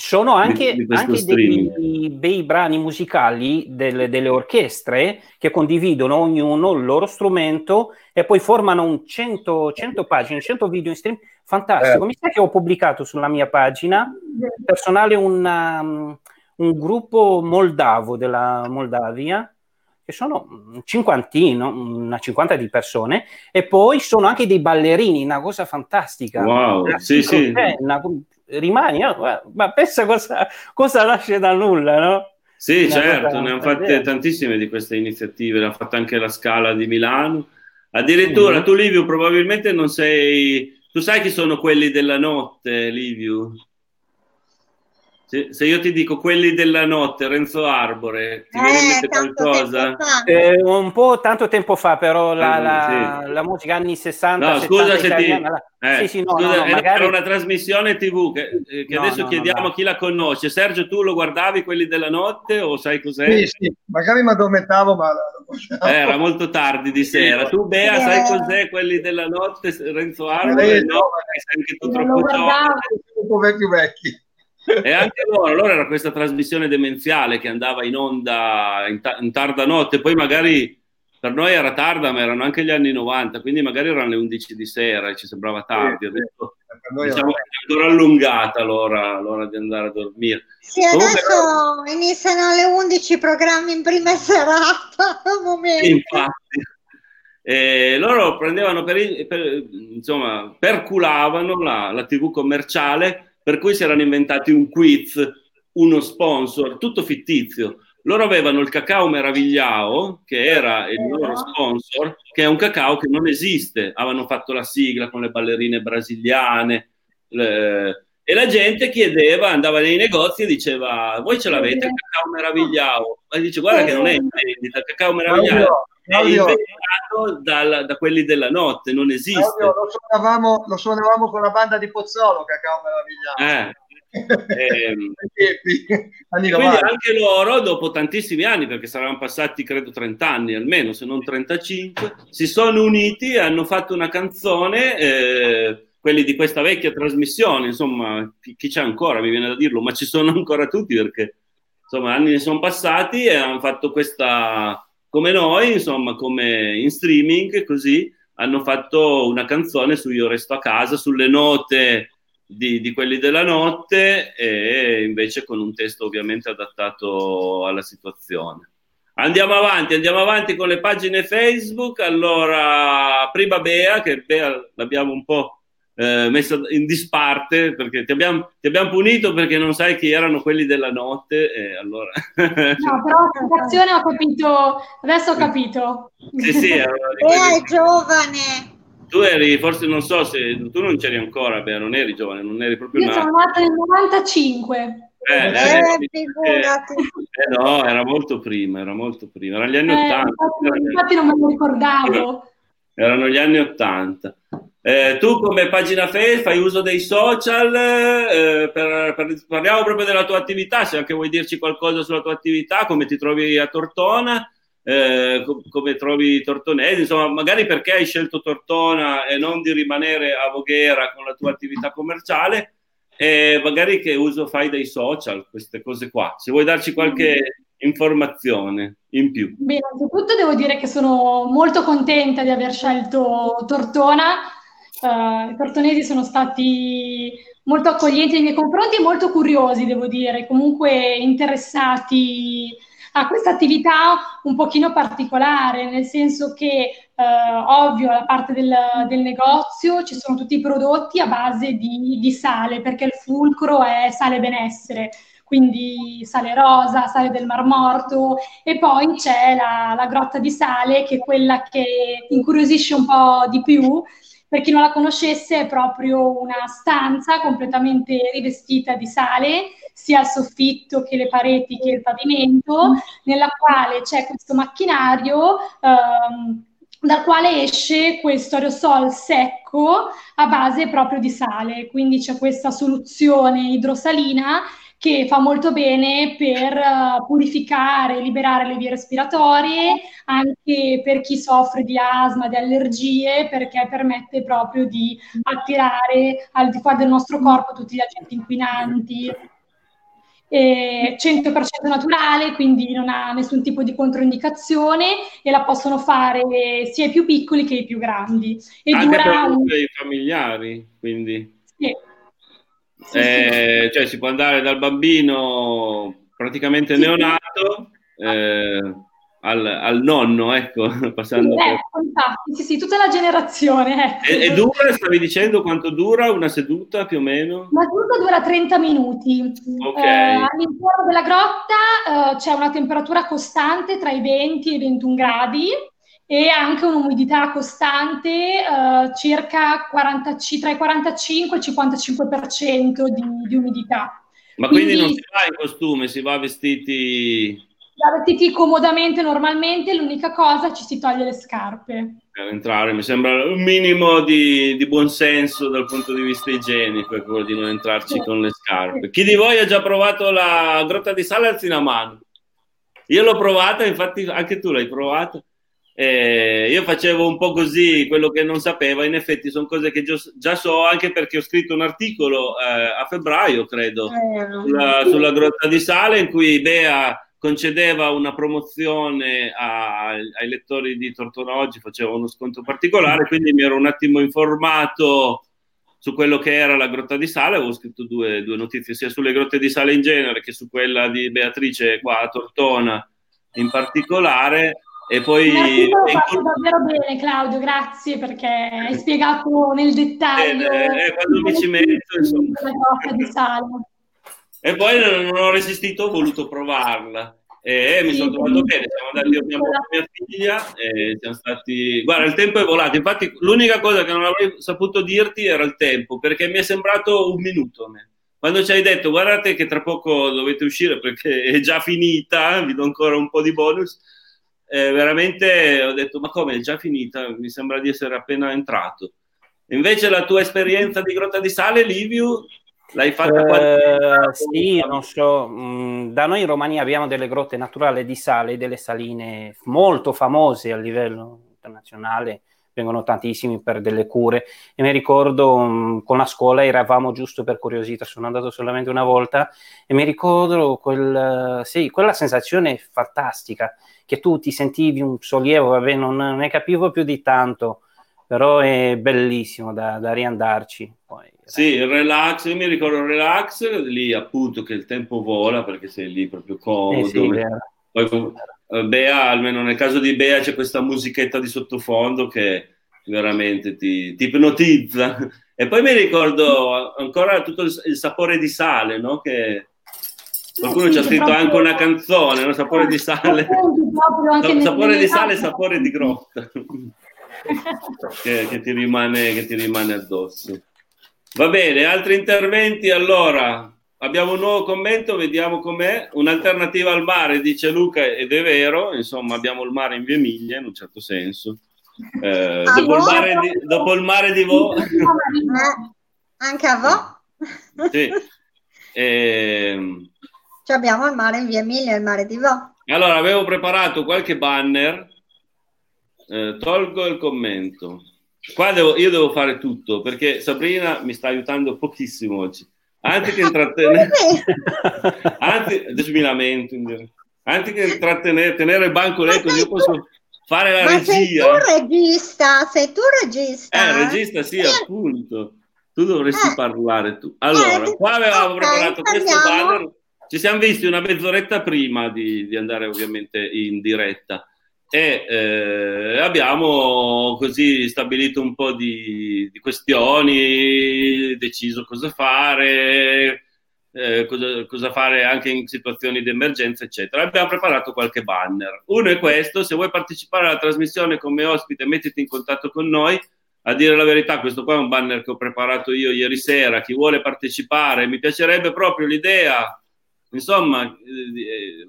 E: sono anche, di, di anche dei bei brani musicali delle, delle, orchestre che condividono ognuno il loro strumento e poi formano un 100, 100 pagine, 100 video in stream. Fantastico. Eh. Mi sa che ho pubblicato sulla mia pagina personale una, um, un gruppo moldavo della Moldavia che sono un cinquantino, una cinquanta di persone, e poi sono anche dei ballerini, una cosa fantastica.
A: Wow, sì, sì.
E: Una, rimani, no? ma pensa cosa, cosa nasce da nulla, no?
A: Sì, Una certo, ne hanno fatte tantissime di queste iniziative, l'ha fatta anche la Scala di Milano. Addirittura mm. tu, Livio, probabilmente non sei... Tu sai chi sono quelli della notte, Livio? Se, se, io ti dico quelli della notte, Renzo Arbore, ti viene in mente eh, qualcosa?
E: Eh, un po' tanto tempo fa, però la, ah, la, sì. la musica anni 60.
A: No, scusa se ti. Eh, sì, sì, no, scusa, no, magari... Era una trasmissione TV che, eh, che no, adesso chiediamo a chi la conosce. Sergio, tu lo guardavi quelli della notte o sai cos'è?
D: Sì, sì, magari mi addormentavo, ma.
A: Eh, era molto tardi di sera. Tu, Bea, sai cos'è quelli della notte? Renzo Arbore? No, sai anche tu troppo giovane.
D: Vecchi vecchi
A: e anche loro, allora era questa trasmissione demenziale che andava in onda in, ta- in, tarda notte, poi magari per noi era tarda, ma erano anche gli anni 90, quindi magari erano le 11 di sera e ci sembrava tardi. Adesso, diciamo che è ancora allungata l'ora, l'ora, di andare a dormire.
B: Sì, Comunque, adesso però... iniziano alle 11 programmi in prima serata.
A: Infatti. Eh, loro prendevano per, per, insomma, perculavano la, la TV commerciale per cui si erano inventati un quiz, uno sponsor, tutto fittizio. Loro avevano il cacao meravigliao, che era il loro sponsor, che è un cacao che non esiste. Avevano fatto la sigla con le ballerine brasiliane. Le... E la gente chiedeva, andava nei negozi e diceva: Voi ce l'avete il cacao meravigliao? Ma dice: Guarda che non è in vendita, il cacao meravigliao inventato dal, da quelli della notte, non esiste. Claudio,
D: lo, suonavamo, lo suonavamo con la banda di Pozzolo, Cacao Meravigliato.
A: Eh. ehm, quindi anche loro dopo tantissimi anni perché saranno passati credo 30 anni almeno se non 35 si sono uniti e hanno fatto una canzone eh, quelli di questa vecchia trasmissione insomma chi, chi c'è ancora mi viene da dirlo ma ci sono ancora tutti perché insomma anni ne sono passati e hanno fatto questa come noi, insomma, come in streaming, così hanno fatto una canzone su Io resto a casa, sulle note di, di, quelli della notte e invece con un testo ovviamente adattato alla situazione. Andiamo avanti, andiamo avanti con le pagine Facebook. Allora, prima Bea, che Bea l'abbiamo un po' eh, messo in disparte perché ti abbiamo, ti abbiamo, punito perché non sai chi erano quelli della notte e allora...
C: no, però la situazione ho capito, adesso ho capito.
A: Sì, sì.
B: Allora, è giovane.
A: Tu eri, forse non so se tu non c'eri ancora, beh, non eri giovane, non eri proprio
C: Io sono nata nel 95.
A: Eh, eh, eh, eh, no, era molto prima, era molto prima, erano gli anni
C: eh,
A: Ottanta.
C: infatti, infatti, non me lo ricordavo.
A: Erano gli anni Ottanta. Eh, tu come pagina Facebook fai uso dei social, eh, per, per, parliamo proprio della tua attività, se anche vuoi dirci qualcosa sulla tua attività, come ti trovi a Tortona, eh, com- come trovi Tortonesi, insomma magari perché hai scelto Tortona e non di rimanere a Voghera con la tua attività commerciale e magari che uso fai dei social, queste cose qua. Se vuoi darci qualche informazione in più.
C: Beh, innanzitutto devo dire che sono molto contenta di aver scelto Tortona Uh, I portonesi sono stati molto accoglienti nei miei confronti e molto curiosi, devo dire, comunque interessati a questa attività un pochino particolare, nel senso che, uh, ovvio, alla parte del, del, negozio ci sono tutti i prodotti a base di, di sale, perché il fulcro è sale benessere quindi sale rosa, sale del Mar Morto e poi c'è la, la, grotta di sale che è quella che incuriosisce un po' di più. Per chi non la conoscesse è proprio una stanza completamente rivestita di sale, sia il soffitto che le pareti che il pavimento, nella quale c'è questo macchinario ehm, dal quale esce questo aerosol secco a base proprio di sale, quindi c'è questa soluzione idrosalina che fa molto bene per uh, purificare, liberare le vie respiratorie, anche per chi soffre di asma, di allergie, perché permette proprio di attirare al di fuori del nostro corpo tutti gli agenti inquinanti. È 100% naturale, quindi non ha nessun tipo di controindicazione e la possono fare sia i più piccoli che i più grandi. E
A: Anche dura per un... i familiari, quindi. Sì. Eh, cioè si può andare dal bambino praticamente neonato eh, al, al, nonno, ecco, passando
C: sì, per... sì, sì, tutta la generazione.
A: Ecco. E, e, dura, stavi dicendo quanto dura una seduta più o meno?
C: Una seduta dura 30 minuti. Okay. Eh, all'interno della grotta eh, c'è una temperatura costante tra i 20 e i 21 gradi e anche un'umidità costante eh, circa 40, tra i 45 e il 55% di, di umidità.
A: Ma quindi, quindi, non si va in costume, si va vestiti... Si
C: va vestiti comodamente, normalmente, l'unica cosa ci si toglie le scarpe.
A: Per entrare, mi sembra un minimo di, di buonsenso dal punto di vista igienico, quello di non entrarci sì. con le scarpe. Chi di voi ha già provato la grotta di sale una mano? Io l'ho provata, infatti anche tu l'hai provata. Eh, io facevo un po' così quello che non sapevo, in effetti sono cose che già so anche perché ho scritto un articolo eh, a febbraio, credo, eh, sulla, sulla, grotta di sale in cui Bea concedeva una promozione a, ai lettori di Tortona Oggi, faceva uno sconto particolare, quindi mi ero un attimo informato su quello che era la grotta di sale, avevo scritto due, due notizie sia sulle grotte di sale in genere che su quella di Beatrice qua a Tortona in particolare e poi...
C: L'ho fatto davvero bene Claudio, grazie perché hai spiegato nel dettaglio...
A: Eh, eh, quando mi ci metto, insomma... di E poi non ho resistito, ho voluto provarla. E mi sono trovato bene, siamo andati abbiamo con mia figlia e siamo stati... Guarda, il tempo è volato, infatti l'unica cosa che non avrei saputo dirti era il tempo, perché mi è sembrato un minuto a me. Quando ci hai detto, guardate che tra poco dovete uscire perché è già finita, vi do ancora un po' di bonus, eh, veramente ho detto ma come? È già finita? Mi sembra di essere appena entrato. Invece la tua esperienza di Grotta di Sale Liviu l'hai fatta
E: eh, sì non so mm, da noi in Romania abbiamo delle grotte naturali di sale delle saline molto famose a livello internazionale vengono tantissimi per delle cure. E mi ricordo um, con la scuola eravamo giusto per curiosità, sono andato solamente una volta e mi ricordo quel, sì, quella sensazione fantastica che tu ti sentivi un sollievo, vabbè non ne capivo più di tanto, però è bellissimo da, da riandarci. Poi,
A: sì, il relax, io mi ricordo il relax, lì appunto che il tempo vola perché sei lì proprio comodo. Eh sì, poi, eh, Bea, almeno nel caso di Bea c'è questa musichetta di sottofondo che veramente ti, ti ipnotizza. E poi mi ricordo ancora tutto il, il sapore di sale, no? Che qualcuno sì, ci ha scritto proprio... anche una canzone, no? sapore di sale. No, sapore di sale e sapore di grotta. che, che, ti rimane, che ti rimane addosso. Va bene, altri interventi allora? abbiamo un nuovo commento, vediamo com'è. Un'alternativa al mare, dice Luca, ed è vero, insomma, abbiamo il mare in via Emilia, in un certo senso. Eh, dopo, il mare di, dopo il mare di Vo. Eh,
B: anche a Vo?
A: Sì. E...
B: Cioè abbiamo il mare in via Emilia il mare di Vo.
A: Allora, avevo preparato qualche banner. Eh, tolgo il commento. Qua devo, io devo fare tutto perché Sabrina mi sta aiutando pochissimo oggi. Anziché intrattenere, anzi, adesso mi lamento, anziché intrattenere, tenere il banco lei così io posso fare la
B: Ma
A: regia.
B: Sei tu regista, sei tu regista.
A: Eh, regista, sì, eh. appunto. Tu dovresti eh. parlare tu. Allora, eh, qua avevamo preparato questo banner. Ci siamo visti una mezz'oretta prima di, di andare ovviamente in diretta e eh, abbiamo così stabilito un po' di, di questioni, deciso cosa fare, eh, cosa, cosa, fare anche in situazioni di emergenza, eccetera. Abbiamo preparato qualche banner. Uno è questo: se vuoi partecipare alla trasmissione come ospite, mettiti in contatto con noi. A dire la verità, questo qua è un banner che ho preparato io ieri sera. Chi vuole partecipare, mi piacerebbe proprio l'idea, insomma, eh,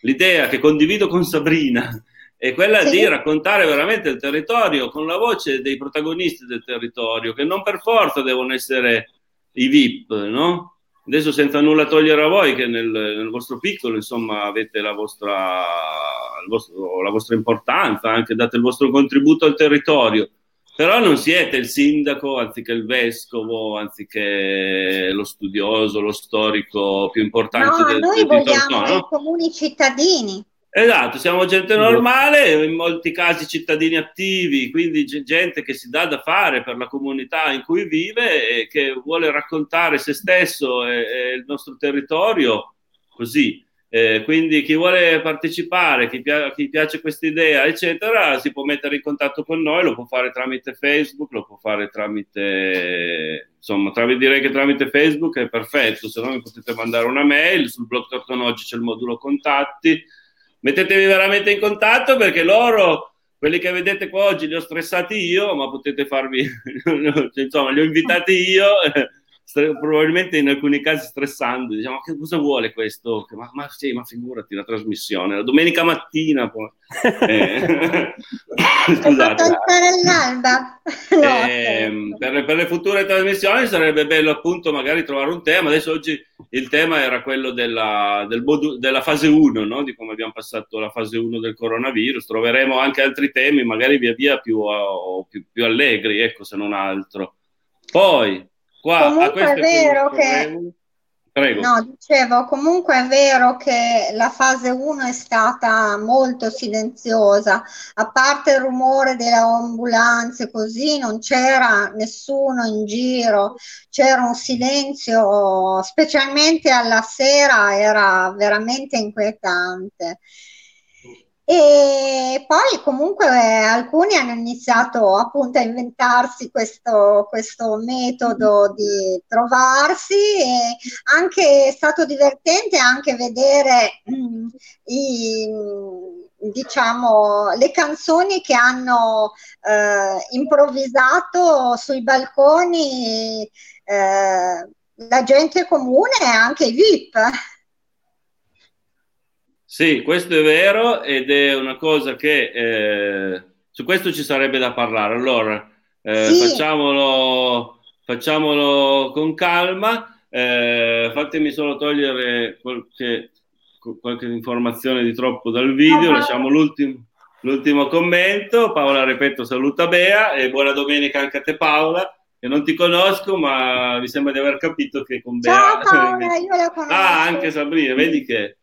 A: l'idea che condivido con Sabrina è quella sì. di raccontare veramente il territorio con la voce dei protagonisti del territorio, che non per forza devono essere i VIP, no? Adesso senza nulla togliere a voi che nel, nel vostro piccolo, insomma, avete la vostra, vostro, la vostra importanza, anche date il vostro contributo al territorio però non siete il sindaco anziché il vescovo, anziché lo studioso, lo storico più importante
B: no,
A: del,
B: noi
A: del
B: vogliamo no? i comuni cittadini.
A: Esatto, siamo gente normale, in molti casi cittadini attivi, quindi gente che si dà da fare per la comunità in cui vive e che vuole raccontare se stesso e, e il nostro territorio così. Eh, quindi chi vuole partecipare, chi, pia- chi piace questa idea, eccetera, si può mettere in contatto con noi, lo può fare tramite Facebook, lo può fare tramite, insomma, tramite, direi che tramite Facebook è perfetto, se no mi potete mandare una mail, sul blog Tortonoggi c'è il modulo contatti, mettetevi veramente in contatto perché loro, quelli che vedete qua oggi li ho stressati io, ma potete farvi, insomma, li ho invitati io probabilmente in alcuni casi stressando, diciamo, che cosa vuole questo? Ma, ma, sì, ma figurati la trasmissione, la domenica mattina poi. Eh.
B: Scusate.
A: Eh, per, per, le future trasmissioni sarebbe bello appunto magari trovare un tema, adesso oggi il tema era quello della, del modu- della fase 1, no? di come abbiamo passato la fase 1 del coronavirus, troveremo anche altri temi, magari via via più, più, più allegri, ecco se non altro. Poi
B: Qua, comunque è vero che...
A: Prego.
B: No, dicevo, comunque è vero che la fase 1 è stata molto silenziosa, a parte il rumore delle ambulanze, così non c'era nessuno in giro, c'era un silenzio, specialmente alla sera, era veramente inquietante. E poi comunque alcuni hanno iniziato appunto a inventarsi questo, questo metodo di trovarsi e anche è stato divertente anche vedere mm, i, diciamo, le canzoni che hanno eh, improvvisato sui balconi eh, la gente comune e anche i VIP.
A: Sì, questo è vero ed è una cosa che eh, su questo ci sarebbe da parlare. Allora, eh, sì. facciamolo, facciamolo, con calma. Eh, fatemi solo togliere qualche, qualche, informazione di troppo dal video. Lasciamo l'ultimo, l'ultimo commento. Paola, ripeto, saluta Bea e buona domenica anche a te Paola che non ti conosco, ma mi sembra di aver capito che con Bea...
B: Ciao Paola, io la conosco.
A: Ah, anche Sabrina, vedi che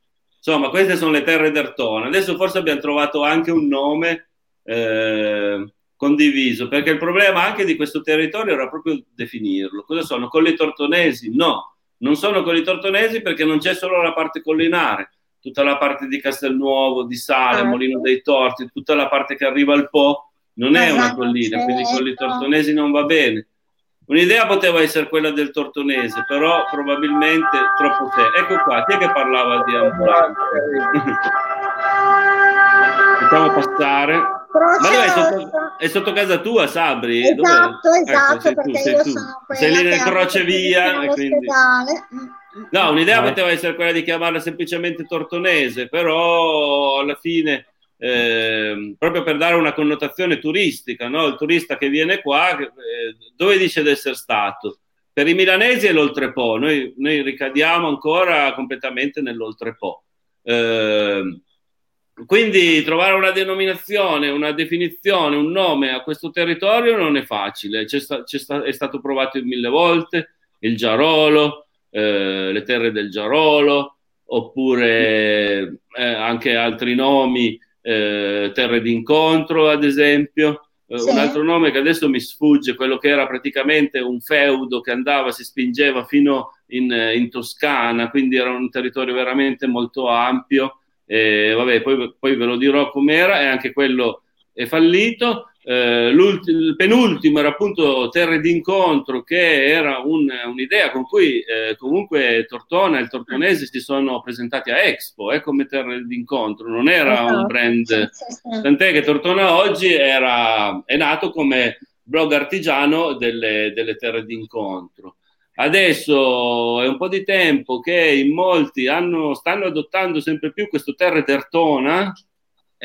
A: Insomma, queste sono le terre d'Artona. Adesso forse abbiamo trovato anche un nome eh, condiviso, perché il problema anche di questo territorio era proprio definirlo. Cosa sono? Colli tortonesi? No, non sono colli tortonesi perché non c'è solo la parte collinare, tutta la parte di Castelnuovo, di Sale, ah, Molino dei Torti, tutta la parte che arriva al Po non è una collina, quindi colli tortonesi non va bene. Un'idea poteva essere quella del tortonese, però probabilmente troppo te. Ecco qua, chi è che parlava di ambulante? lasciamo passare. Ma dove è sotto, è sotto casa tua, Sabri?
B: Esatto, dove? esatto, ecco, perché tu, io tu. sono
A: Sei lì nel crocevia. Quindi... No, un'idea poteva essere quella di chiamarla semplicemente tortonese, però alla fine, eh, proprio per dare una connotazione turistica, no? il turista che viene qua, eh, dove dice di essere stato? Per i milanesi è l'oltrepo, noi, noi ricadiamo ancora completamente nell'oltrepo. Eh, quindi trovare una denominazione, una definizione, un nome a questo territorio non è facile, c'è sta, c'è sta, è stato provato mille volte, il Giarolo, eh, le terre del Giarolo, oppure eh, anche altri nomi, eh, terre d'incontro ad esempio. Eh, sì. Un altro nome che adesso mi sfugge, quello che era praticamente un feudo che andava, si spingeva fino in, in Toscana, quindi era un territorio veramente molto ampio eh, vabbè, poi, poi, ve lo dirò com'era, e anche quello è fallito. Eh, il penultimo era appunto Terre d'incontro, che era un, un'idea con cui eh, comunque Tortona e il Tortonese si sono presentati a Expo eh, come Terre d'incontro, non era un esatto. brand. Tant'è che Tortona oggi era, è nato come blog artigiano delle, delle terre d'incontro. Adesso è un po' di tempo che in molti hanno, stanno adottando sempre più questo terre Tertona,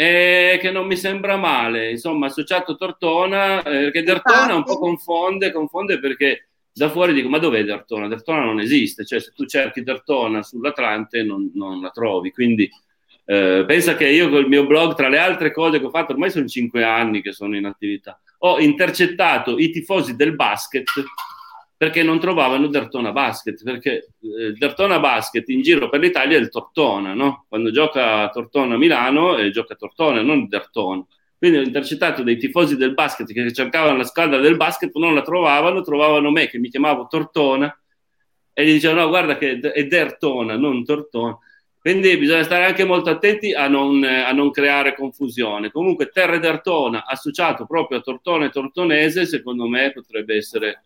A: eh, che non mi sembra male, insomma, associato Tortona, eh, che Dertona un po' confonde, confonde perché da fuori dico, ma dov'è Dertona? Dertona non esiste, cioè se tu cerchi Dertona sull'Atlante non, non la trovi, quindi eh, pensa che io col mio blog, tra le altre cose che ho fatto, ormai sono cinque anni che sono in attività, ho intercettato i tifosi del basket perché non trovavano Dertona Basket, perché eh, Dertona Basket in giro per l'Italia è il Tortona, no? Quando gioca Tortona a Milano eh, gioca Tortona, non Dertona. Quindi ho intercettato dei tifosi del basket che cercavano la squadra del basket, non la trovavano, trovavano me che mi chiamavo Tortona e gli dicevano no, guarda che è Dertona, non Tortona. Quindi bisogna stare anche molto attenti a non, a non creare confusione. Comunque Terre d'Artona associato proprio a Tortona e Tortonese, secondo me potrebbe essere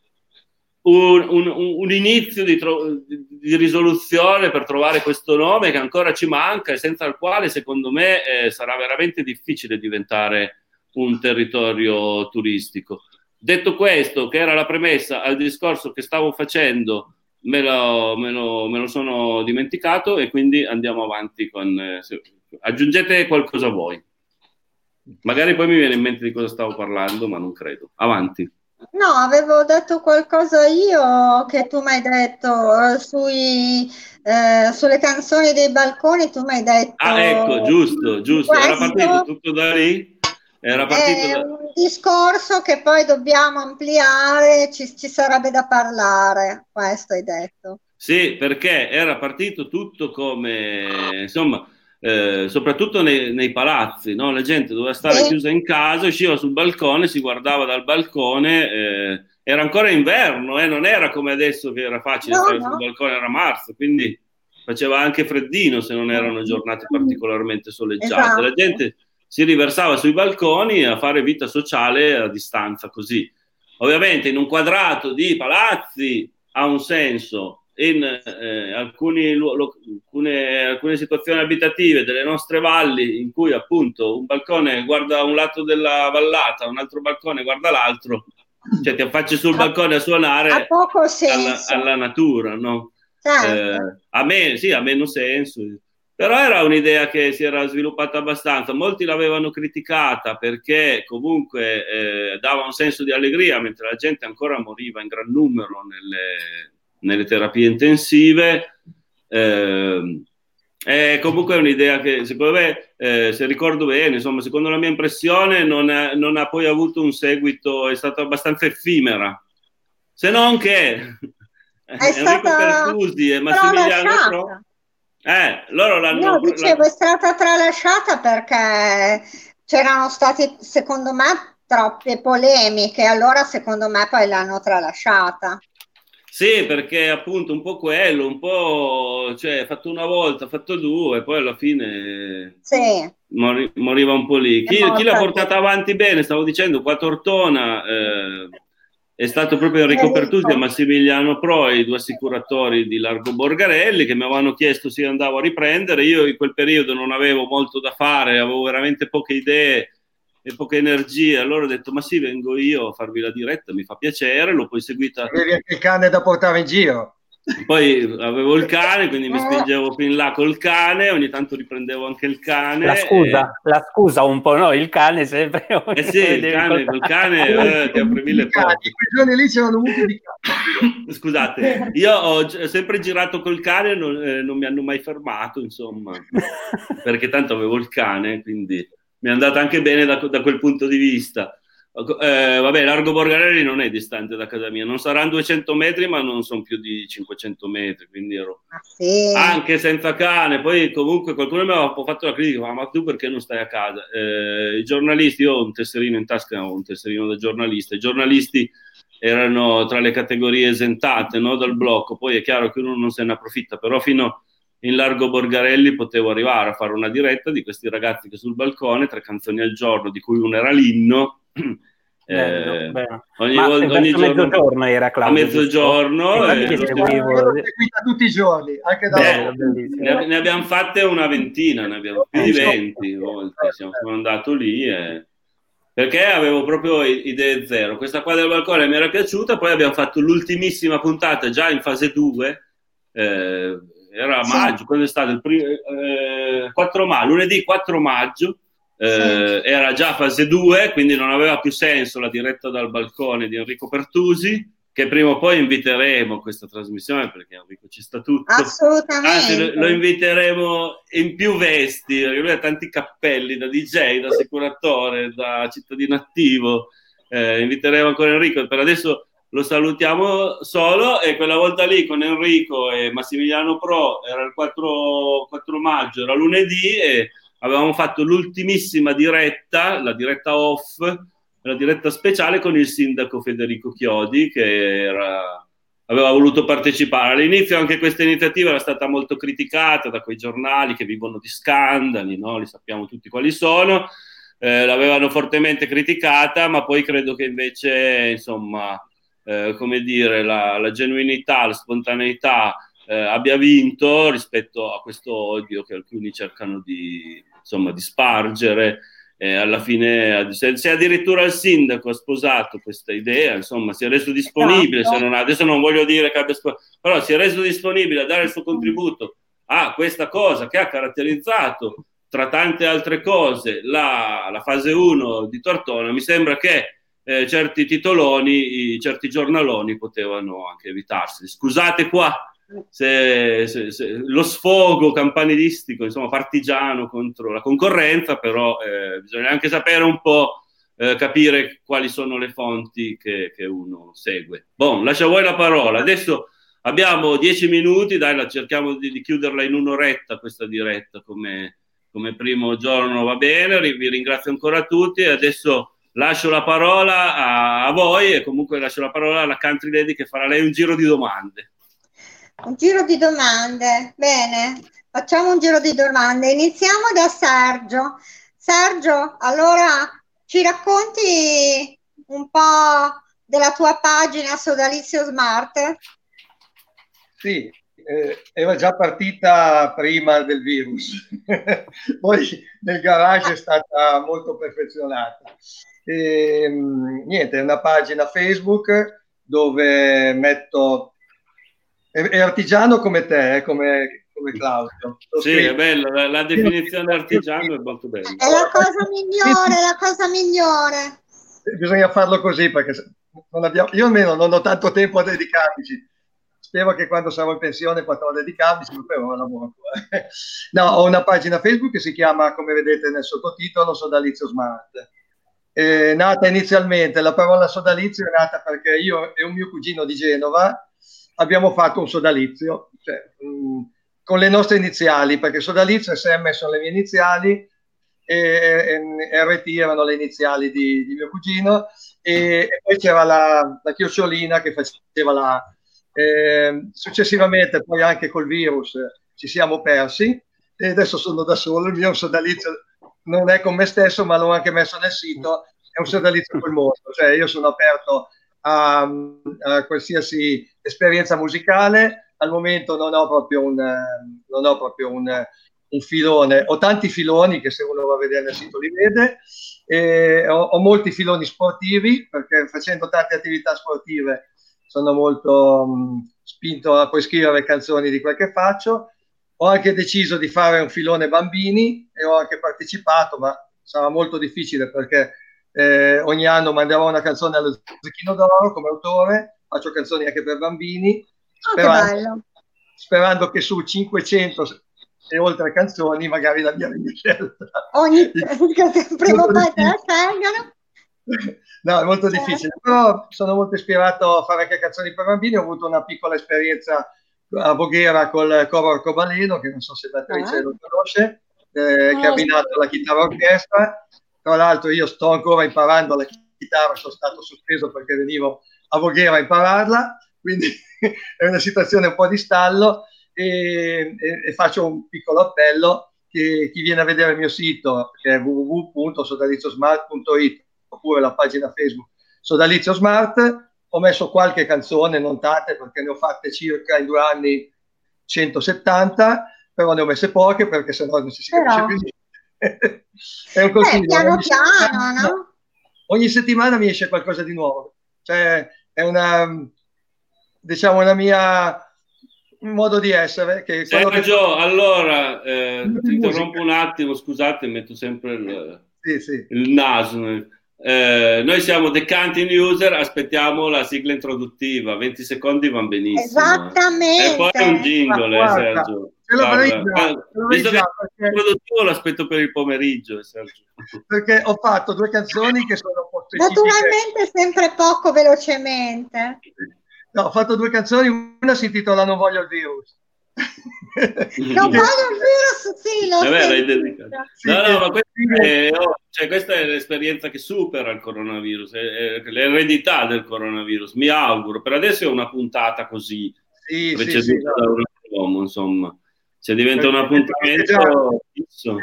A: un, un, un inizio di, tro- di, risoluzione per trovare questo nome che ancora ci manca e senza il quale secondo me eh, sarà veramente difficile diventare un territorio turistico. Detto questo, che era la premessa al discorso che stavo facendo, me lo, me lo, me lo sono dimenticato e quindi andiamo avanti con... Eh, aggiungete qualcosa voi. Magari poi mi viene in mente di cosa stavo parlando, ma non credo. Avanti.
B: No, avevo detto qualcosa io che tu mi hai detto eh, sui, eh, sulle canzoni dei balconi, tu mi hai detto...
A: Ah, ecco, giusto, giusto, era partito tutto da lì? Era partito
B: è
A: da...
B: un discorso che poi dobbiamo ampliare, ci, ci sarebbe da parlare, questo hai detto.
A: Sì, perché era partito tutto come, insomma, eh, soprattutto nei, nei palazzi, no? la gente doveva stare chiusa in casa, usciva sul balcone, si guardava dal balcone, eh, era ancora inverno, eh? non era come adesso che era facile no, stare no. sul balcone, era marzo, quindi faceva anche freddino se non erano giornate particolarmente soleggiate. Esatto. La gente si riversava sui balconi a fare vita sociale a distanza così. Ovviamente in un quadrato di palazzi ha un senso, in eh, alcuni, lo, alcune, alcune, situazioni abitative delle nostre valli in cui appunto un balcone guarda un lato della vallata, un altro balcone guarda l'altro, cioè ti affacci sul balcone a suonare alla, alla, natura, no? Certo. Eh, a me sì, ha meno senso, però era un'idea che si era sviluppata abbastanza. Molti l'avevano criticata perché comunque eh, dava un senso di allegria mentre la gente ancora moriva in gran numero nelle, nelle terapie intensive. Eh, è comunque un'idea che secondo me, eh, se ricordo bene, insomma, secondo la mia impressione, non, è, non, ha poi avuto un seguito, è stata abbastanza effimera. Se non che
B: è Enrico Pertusi e Massimiliano Pro,
A: eh, loro l'hanno...
B: No, dicevo, è stata tralasciata perché c'erano state, secondo me, troppe polemiche, allora secondo me poi l'hanno tralasciata.
A: Sì, perché appunto un po' quello, un po' cioè fatto una volta, fatto due, poi alla fine
B: sì.
A: mori, moriva un po' lì. Chi, chi l'ha portata avanti bene, stavo dicendo, qua Tortona, eh, è stato proprio Enrico Pertusi e Massimiliano Pro, i due assicuratori di Largo Borgarelli, che mi avevano chiesto se andavo a riprendere. Io in quel periodo non avevo molto da fare, avevo veramente poche idee e poche energie. Allora ho detto: Ma sì, vengo io a farvi la diretta, mi fa piacere. L'ho poi seguita.
D: Avevi anche il cane da portare in giro.
A: Poi avevo il cane, quindi mi spingevo fin là col cane, ogni tanto riprendevo anche il cane.
E: La scusa, e... la scusa un po', no? Il cane sempre.
A: Eh sì, il cane, col cane eh, ti apre mille porte.
D: Quei giorni lì c'erano mucche di
A: cane. Scusate, io ho sempre girato col cane e non, eh, non mi hanno mai fermato, insomma, perché tanto avevo il cane, quindi mi è andata anche bene da, da quel punto di vista. Eh, vabbè, Largo Borgarelli non è distante da casa mia, non saranno 200 metri, ma non sono più di 500 metri, quindi ero ah, sì. anche senza cane. Poi, comunque, qualcuno mi aveva fatto la critica: ma tu perché non stai a casa? Eh, I giornalisti, io ho un tesserino in tasca, ho un tesserino da giornalista. I giornalisti erano tra le categorie esentate no, dal blocco. Poi è chiaro che uno non se ne approfitta, però fino in Largo Borgarelli potevo arrivare a fare una diretta di questi ragazzi che sul balcone, tre canzoni al giorno, di cui una era l'inno.
E: Eh, bello, ogni, volta, ogni giorno, mezzogiorno era Claudio,
A: a mezzogiorno
D: eh, eh, seguivo... tutti i giorni anche da bello,
A: ne, ne, abbiamo fatte una ventina ne abbiamo più di 20 volte siamo andato lì e... perché avevo proprio idee zero. Questa qua del balcone mi era piaciuta poi abbiamo fatto l'ultimissima puntata già in fase 2 eh, era sì. maggio quando è stato il primo eh, 4 maggio lunedì 4 maggio eh, era già fase 2, quindi non aveva più senso la diretta dal balcone di Enrico Pertusi, che prima o poi inviteremo questa trasmissione perché Enrico ci sta tutto.
B: Assolutamente. Anzi,
A: lo, lo inviteremo in più vesti, perché lui ha tanti cappelli da DJ, da assicuratore, da cittadino attivo. Eh, inviteremo ancora Enrico, per adesso lo salutiamo solo e quella volta lì con Enrico e Massimiliano Pro era il 4, 4 maggio, era lunedì e avevamo fatto l'ultimissima diretta, la diretta off, la diretta speciale con il sindaco Federico Chiodi che era, aveva voluto partecipare. All'inizio anche questa iniziativa era stata molto criticata da quei giornali che vivono di scandali, no? li sappiamo tutti quali sono, eh, l'avevano fortemente criticata, ma poi credo che invece, insomma, eh, come dire, la, la genuinità, la spontaneità eh, abbia vinto rispetto a questo odio che alcuni cercano di, insomma, di spargere. Eh, alla fine, se, se, addirittura il sindaco ha sposato questa idea, insomma, si è reso disponibile, esatto. non ha, adesso non voglio dire che abbia sposato, però si è reso disponibile a dare il suo contributo a questa cosa che ha caratterizzato, tra tante altre cose, la, la fase 1 di Tortona, mi sembra che eh, certi titoloni, certi giornaloni potevano anche evitarsi. Scusate qua se, se, se, lo sfogo campanilistico, insomma, partigiano contro la concorrenza, però eh, bisogna anche sapere un po' eh, capire quali sono le fonti che, che uno segue. Bon, lascio a voi la parola. Adesso abbiamo dieci minuti, dai, la, cerchiamo di, di, chiuderla in un'oretta questa diretta come, come primo giorno, va bene, vi ringrazio ancora tutti e adesso lascio la parola a, a voi e comunque lascio la parola alla country lady che farà lei un giro di domande.
B: Un giro di domande, bene, facciamo un giro di domande. Iniziamo da Sergio. Sergio, allora ci racconti un po' della tua pagina Sodalizio Smart?
D: Sì, eh, era già partita prima del virus, poi nel garage è stata molto perfezionata. E, ehm, niente, è una pagina Facebook dove metto è, è artigiano come te, eh, come, come Claudio.
A: Sì, è bello, la, la definizione artigiano è molto bella.
B: È la cosa migliore, la cosa migliore.
D: Bisogna farlo così perché abbiamo, io almeno non ho tanto tempo a dedicarmici. Spero che quando sarò in pensione potrò dedicarmi, però lavoro ancora. No, ho una pagina Facebook che si chiama, come vedete nel sottotitolo, Sodalizio Smart. È nata inizialmente, la parola sodalizio è nata perché io e un mio cugino di Genova abbiamo fatto un sodalizio cioè, mh, mm, con le nostre iniziali, perché sodalizio e SM sono le mie iniziali e, e, RT erano le iniziali di, di mio cugino e, e, poi c'era la, la chiocciolina che faceva la... Eh, successivamente poi anche col virus ci siamo persi e adesso sono da solo, il mio sodalizio non è con me stesso ma l'ho anche messo nel sito, è un sodalizio col mondo, cioè io sono aperto a, a, qualsiasi esperienza musicale. Al momento non ho proprio un, non ho proprio un, un filone, ho tanti filoni che se uno va a vedere nel sito li vede, e ho, ho molti filoni sportivi perché facendo tante attività sportive sono molto mh, spinto a poi scrivere canzoni di quel che faccio. Ho anche deciso di fare un filone bambini e ho anche partecipato, ma sarà molto difficile perché eh, ogni anno manderò una canzone allo Zecchino d'Oro come autore, faccio canzoni anche per bambini,
B: oh, sperando, che
D: sperando che su 500 e oltre canzoni magari la mia scelta.
B: Ogni prima o poi te la salgano.
D: No, è molto certo. difficile, però sono molto ispirato a fare anche canzoni per bambini. Ho avuto una piccola esperienza a Voghera col coro arcobaleno, che non so se Beatrice ah. lo conosce, eh, che ha abbinato la chitarra orchestra. Tra l'altro io sto ancora imparando la chitarra, sono stato sospeso perché venivo a Voghera a impararla, quindi è una situazione un po' di stallo e, e, e faccio un piccolo appello che chi viene a vedere il mio sito che è www.sodaliziosmart.it oppure la pagina Facebook Sodalizio Smart ho messo qualche canzone, non tante perché ne ho fatte circa in due anni 170, però ne ho messe poche perché sennò non si, si capisce più niente.
B: è un consiglio. Eh, piano piano, no?
D: Ogni settimana mi esce qualcosa di nuovo. Cioè, è una, diciamo, una mia modo di essere. Che
A: Sergio, che... allora eh, ti interrompo un attimo, scusate, metto sempre il, sì, sì. il naso. Eh, noi siamo The Canting User, aspettiamo la sigla introduttiva, 20 secondi van benissimo.
B: Esattamente.
A: E poi un jingle, eh, Sergio. visto che perché... produttivo l'aspetto per il pomeriggio, eh, Sergio.
D: Perché ho fatto due canzoni che sono
B: un po' Naturalmente sempre poco velocemente.
D: No, ho fatto due canzoni, una si intitola Non voglio il virus.
B: Non voglio il virus, sì, lo
A: Vabbè, sì, no, no, ma questa è, oh, cioè, questa è, l'esperienza che supera il coronavirus, è, è l'eredità del coronavirus, mi auguro. Per adesso è una puntata così, sì, preceduta sì, da un uomo, insomma. Se diventa un appuntamento
D: fisso.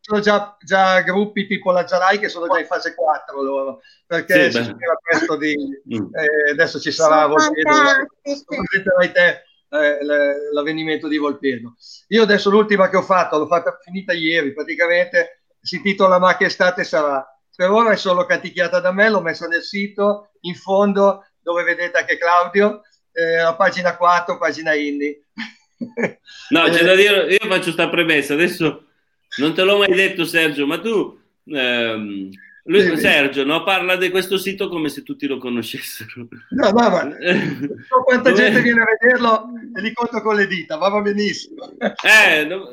D: sono già, già, gruppi tipo la Zarai che sono già in fase 4 loro, perché sì, di... Mm. Eh, adesso ci sarà presenterai te eh, l'avvenimento di Volpedo. Io adesso l'ultima che ho fatto, l'ho fatta finita ieri praticamente, si titola Ma che estate sarà. Per ora è solo canticchiata da me, l'ho messa nel sito, in fondo dove vedete anche Claudio, eh, a pagina 4, pagina indie.
A: No, c'è da dire, io faccio questa premessa, adesso non te l'ho mai detto Sergio, ma tu, ehm, lui, sì, Sergio, no, parla di questo sito come se tutti lo conoscessero.
D: No, no, ma so quanta gente viene a vederlo e li conto con le dita, ma va benissimo.
A: Eh, no,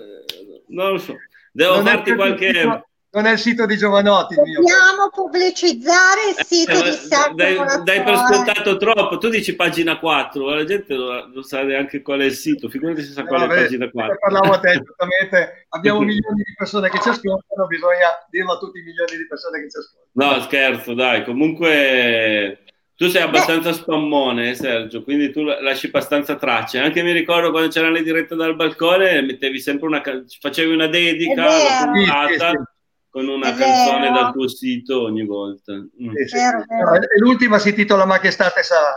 A: non lo so. Devo non farti qualche... Sito,
D: non è il sito di Giovanotti.
B: Dobbiamo pubblicizzare il sito eh, di Sergio
A: Dai, dai per scontato troppo. Tu dici pagina 4, la gente non, sa neanche qual è il sito, figurati se sa qual è pagina 4.
D: Parlavo a te, giustamente. Abbiamo milioni di persone che ci ascoltano, bisogna dirlo a tutti i milioni di persone che ci ascoltano.
A: No, scherzo, dai. Comunque... Tu sei abbastanza spammone, eh, Sergio, quindi tu lasci abbastanza tracce. Anche mi ricordo quando c'erano le dirette dal balcone, mettevi sempre una facevi una dedica alla puntata. Con una è canzone vero. dal tuo sito ogni volta. Mm.
D: Sì, sì. Vero, vero. l'ultima si intitola Ma che estate sarà.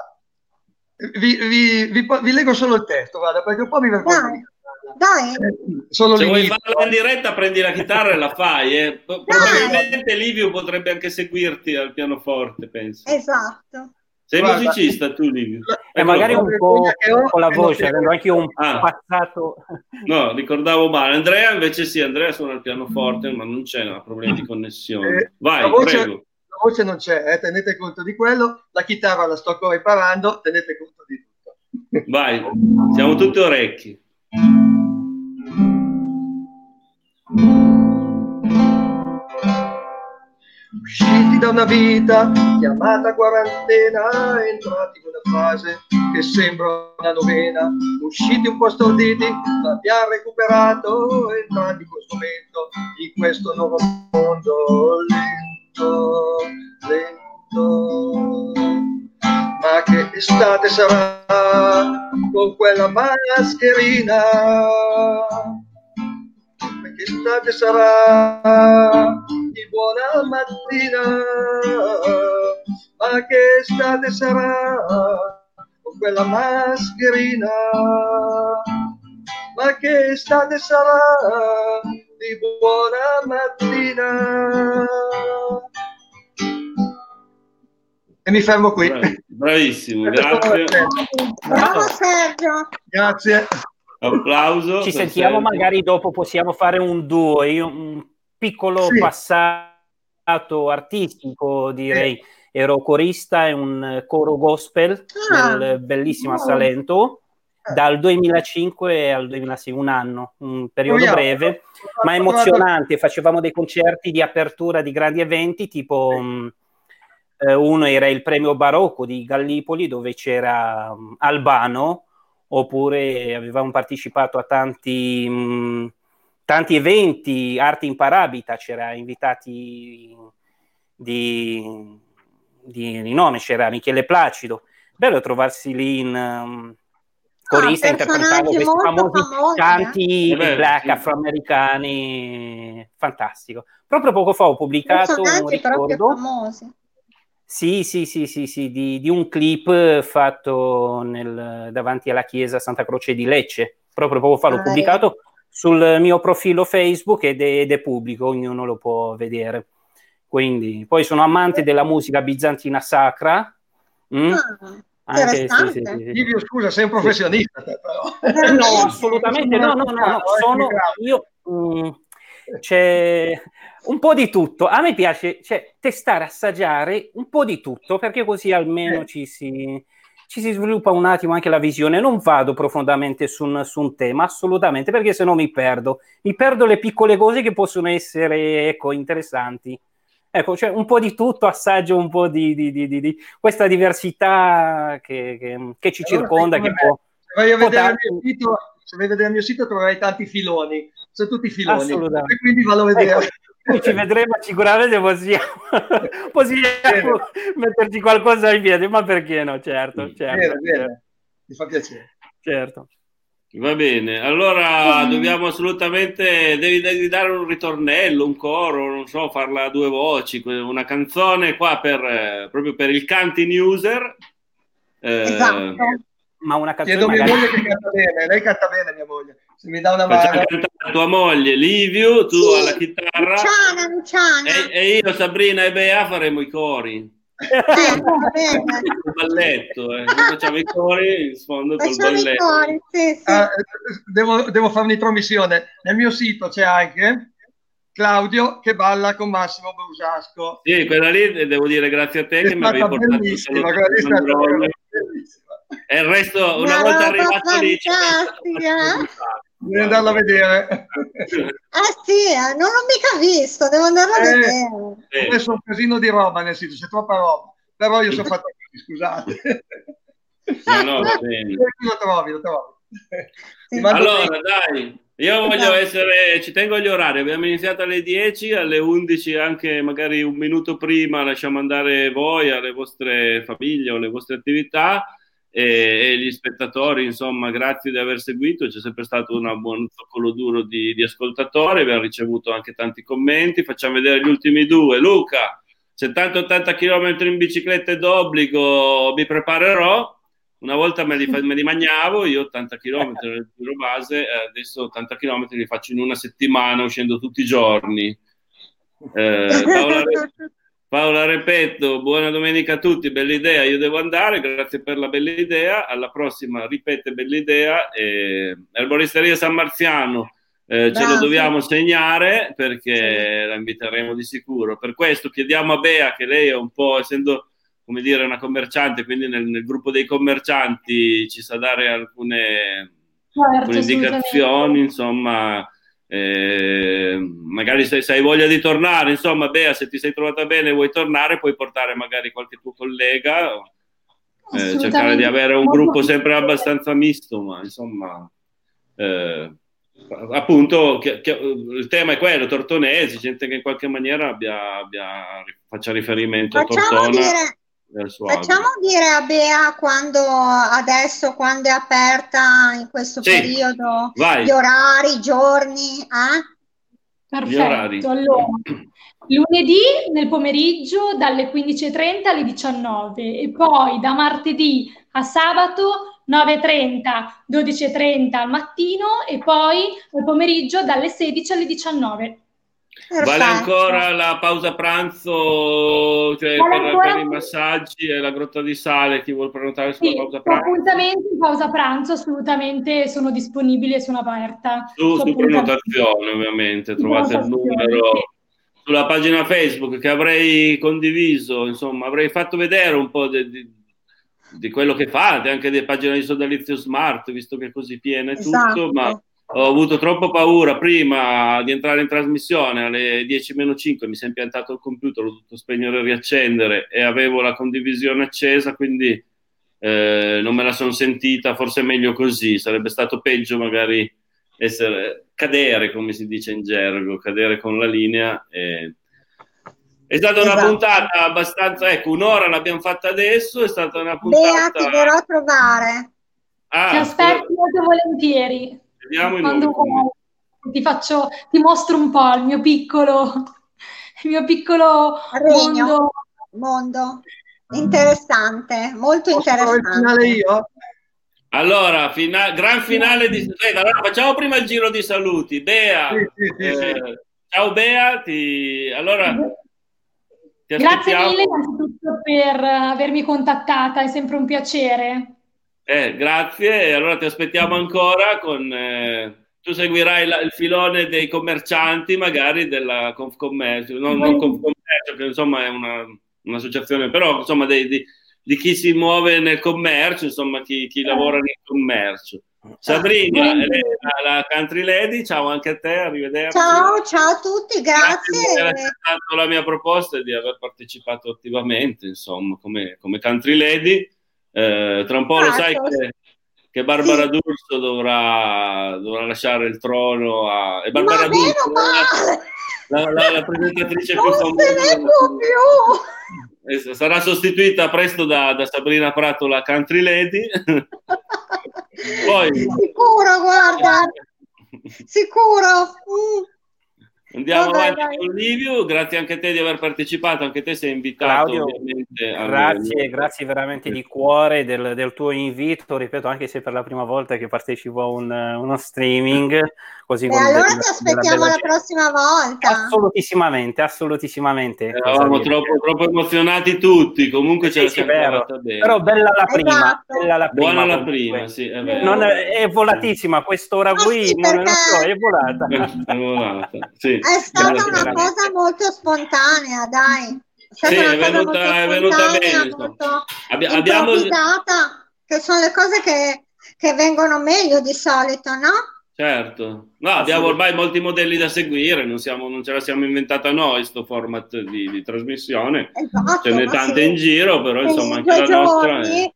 D: Vi, vi, vi, vi, leggo solo il testo, guarda, perché un po' mi vergogno.
B: Dai.
A: Eh, solo Se vuoi farla in diretta, prendi la chitarra e la fai. Eh. Probabilmente Livio potrebbe anche seguirti al pianoforte, penso.
B: Esatto.
A: Sei Guarda, musicista tu, Livio?
E: E eh, magari un po' con la voce, avendo anche io un ah. passato.
A: No, ricordavo male. Andrea invece sì, Andrea suona il pianoforte, ma non c'è un problema di connessione. Eh, Vai, la voce, prego.
D: La voce non c'è, eh, tenete conto di quello. La chitarra la sto ancora imparando, tenete conto di tutto.
A: Vai, siamo tutti orecchi.
D: Usciti da una vita chiamata quarantena, entrati in una fase che sembra una novena, usciti un po' storditi, ma abbiamo recuperato, entrati in questo momento, in questo nuovo mondo lento, lento. Ma che estate sarà con quella mascherina? che estate sarà di buona mattina, ma che estate sarà con quella mascherina? Ma che estate sarà di buona mattina? E mi fermo qui.
A: Bravissimo, grazie.
B: Bravo Sergio.
D: Grazie.
A: Applauso.
E: Ci sentiamo, Sergio. magari dopo possiamo fare un duo. Io un piccolo sì. passato artistico, direi. Ero corista in un coro gospel ah, del bellissimo oh. Salento dal 2005 al 2006, un anno, un periodo oh, breve, ma emozionante. Facevamo dei concerti di apertura di grandi eventi, tipo um, uno era il premio Barocco di Gallipoli, dove c'era um, Albano, oppure avevamo partecipato a tanti, um, tanti eventi, Arte in Parabita, c'era invitati di, di, di nome, c'era Michele Placido. Bello trovarsi lì in um, corista, ah, interpretavo questi famosi famosi, canti eh? black sì. afroamericani, fantastico. Proprio poco fa ho pubblicato un ricordo. Sì, sì, sì, sì, sì di, di, un clip fatto nel, davanti alla chiesa Santa Croce di Lecce. Proprio poco fa l'ho ah, pubblicato eh. Sul mio profilo Facebook ed è, ed è pubblico, ognuno lo può vedere. Quindi, poi sono amante della musica bizantina sacra. Mm? Ah.
D: Anche, sì, sì, sì, Livio, scusa, sei un professionista
E: però. no, assolutamente no, no, no, no. sono io mm, c'è un po' di tutto. A me piace cioè, testare, assaggiare un po' di tutto, perché così almeno eh. ci, si, ci, si, sviluppa un attimo anche la visione. Non vado profondamente su un, su un tema, assolutamente, perché se no mi perdo. Mi perdo le piccole cose che possono essere ecco, interessanti. Ecco, cioè un po' di tutto, assaggio un po' di, di, di, di questa diversità che, che, che ci allora, circonda. Che può,
D: se, vai a vedere il mio sito, se vai a vedere il mio sito troverai tanti filoni, sono tutti filoni, e quindi vado a vedere.
E: Ecco, ci vedremo sicuramente possiamo, possiamo metterci qualcosa in piedi, ma perché no? Certo, certo. Bene,
D: certo. Bene. Mi fa piacere.
E: Certo.
A: Va bene, allora mm. dobbiamo assolutamente, devi, devi, dare un ritornello, un coro, non so, farla a due voci, una canzone qua per, eh, proprio per il canting user.
B: Eh, esatto.
E: Ma una canzone
D: Chiedo magari... mia moglie che canta bene, lei canta bene mia moglie, se mi dà una mano. Facciamo
A: cantare tua moglie, Livio, tu sì. alla chitarra.
B: Luciana, Luciana.
A: E, e io, Sabrina e Bea faremo i cori il balletto, eh. facciamo i cori in sfondo col balletto. Cori,
D: sì, sì. Ah, devo, devo fare un'intromissione. Nel mio sito c'è anche Claudio che balla con Massimo Brusasco.
A: Sì, quella lì devo dire grazie a te è che mi avevi portato bellissima, E il resto, una, una volta arrivato lì,
D: Devi andarla a vedere.
B: Ah sì, eh, non l'ho mica visto, devo andarla a eh,
D: vedere. Adesso un casino di roba nel sito, c'è troppa roba. Però io sono fatto così, scusate.
A: No, no, va bene. Lo
D: trovi, lo trovi.
A: Sì. Allora, dai, io voglio essere, ci tengo agli orari, abbiamo iniziato alle 10, alle 11 anche magari un minuto prima lasciamo andare voi alle vostre famiglie o alle vostre attività e, e, gli spettatori, insomma, grazie di aver seguito, c'è sempre stato un buon zoccolo duro di, di, ascoltatori, abbiamo ricevuto anche tanti commenti, facciamo vedere gli ultimi due. Luca, 70-80 km in bicicletta è d'obbligo, mi preparerò. Una volta me li, me li magnavo, io 80 km nel giro base, eh, adesso 80 km li faccio in una settimana uscendo tutti i giorni. Eh, Paola, Paola Repetto, buona domenica a tutti, bella idea, io devo andare, grazie per la bella idea, alla prossima ripete bella idea, eh, Erboristeria San Marziano eh, ce lo dobbiamo segnare perché la inviteremo di sicuro, per questo chiediamo a Bea che lei è un po', essendo come dire una commerciante, quindi nel, nel gruppo dei commercianti ci sa dare alcune, certo, alcune indicazioni, insomma eh, magari se, se, hai voglia di tornare, insomma, Bea, se ti sei trovata bene e vuoi tornare, puoi portare magari qualche tuo collega, eh, cercare di avere un gruppo sempre abbastanza misto, ma insomma, eh, appunto, che, che, il tema è quello, tortonesi, gente che in qualche maniera abbia, abbia, faccia riferimento Facciamo a Tortona.
B: Dire Facciamo dire a Bea quando adesso, quando è aperta in questo sì, periodo, vai. gli orari, i giorni. Eh?
C: Perfetto, allora lunedì nel pomeriggio dalle 15.30 alle 19 e poi da martedì a sabato 9.30, 12.30 al mattino e poi al pomeriggio dalle 16 alle 19.
A: Perfetto. Vale ancora la pausa pranzo, cioè vale per, per, i massaggi e la grotta di sale, chi vuole prenotare sulla
C: sì,
A: pausa pranzo?
C: appuntamenti in pausa pranzo assolutamente sono disponibili e sono aperta.
A: Su, su prenotazione ovviamente, trovate il numero sulla pagina Facebook che avrei condiviso, insomma avrei fatto vedere un po' di, di, di quello che fate, anche delle pagine di sodalizio smart, visto che è così piena e esatto. tutto, ma ho avuto troppo paura prima di entrare in trasmissione alle 10 meno 5 mi si è impiantato il computer, l'ho dovuto spegnere e riaccendere e avevo la condivisione accesa, quindi eh, non me la sono sentita, forse è meglio così, sarebbe stato peggio magari essere, cadere, come si dice in gergo, cadere con la linea. E... È stata esatto. una puntata abbastanza, ecco, un'ora l'abbiamo fatta adesso, è stata una puntata...
B: Bea, ti verrò a trovare.
C: Ah, ti aspetto molto volentieri.
A: Vediamo Quando
C: ti faccio, ti mostro un po' il mio piccolo, il mio piccolo Regno, mondo.
B: mondo. Interessante, molto Posso interessante. finale io?
A: Allora, fina- gran finale di... Allora, facciamo prima il giro di saluti. Bea, sì, sì, sì, eh, ciao Bea, ti... allora...
C: Ti Grazie mille innanzitutto per avermi contattata, è sempre un piacere.
A: Eh, grazie, allora ti aspettiamo ancora con... Eh, tu seguirai la, il filone dei commercianti, magari della Confcommercio, non, non Confcommercio, che insomma è una, un'associazione, però insomma dei, di, di, chi si muove nel commercio, insomma chi, chi lavora nel commercio. Sabrina, la, la, country lady, ciao anche a te, arrivederci.
B: Ciao, ciao a tutti, grazie. grazie
A: di aver accettato la mia proposta e di aver partecipato attivamente, insomma, come, come country lady. Eh, tra un po' lo sai che, che Barbara sì. D'Urso dovrà, dovrà, lasciare il trono a...
B: E Barbara Ma D'Urso,
A: la, la, la, la, presentatrice non più famosa. Più. Sarà sostituita presto da, da Sabrina Prato, la country lady.
B: Poi, sicuro, guarda, sicuro. Mm.
A: Andiamo vai, avanti vai. con Livio, grazie anche a te di aver partecipato, anche te sei invitato
E: Claudio, Grazie, grazie veramente di cuore del, del, tuo invito, ripeto, anche se per la prima volta che partecipo a un, uno streaming. Così
B: e allora ti aspettiamo la prossima volta.
E: Assolutissimamente, assolutissimamente.
A: Eravamo troppo, troppo, emozionati tutti, comunque ce
E: sì, la siamo bene. Però bella la prima, esatto. bella la prima.
A: Buona la prima, sì, è vero.
E: Non è, è volatissima, quest'ora qui, sì, non, so, è volata.
A: È volata, sì.
B: È stata una cosa molto spontanea, dai.
A: È sì, è venuta, è venuta bene.
B: Molto Abbi- abbiamo che sono le cose che, che vengono meglio di solito, no?
A: Certo, no, abbiamo ormai molti modelli da seguire, non, siamo, non ce la siamo inventata noi, questo format di, di trasmissione. Esatto, Ce n'è tante sì. in giro, però insomma anche, la nostra, è,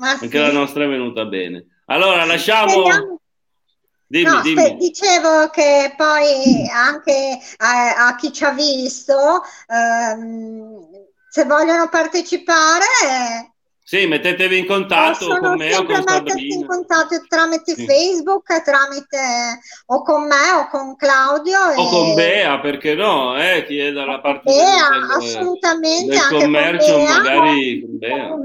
A: anche sì. la nostra, è, venuta bene. Allora, lasciamo...
B: Dimmi, no, dimmi. dicevo che poi anche a, a chi ci ha visto, ehm, se vogliono partecipare,
A: sì, mettetevi in contatto con me o con
B: Sabrina. in contatto tramite sì. Facebook, tramite o con me o con Claudio.
A: O e... con Bea, perché no? Eh, chi è dalla parte
B: Bea, del, assolutamente,
A: del commercio, magari con Bea.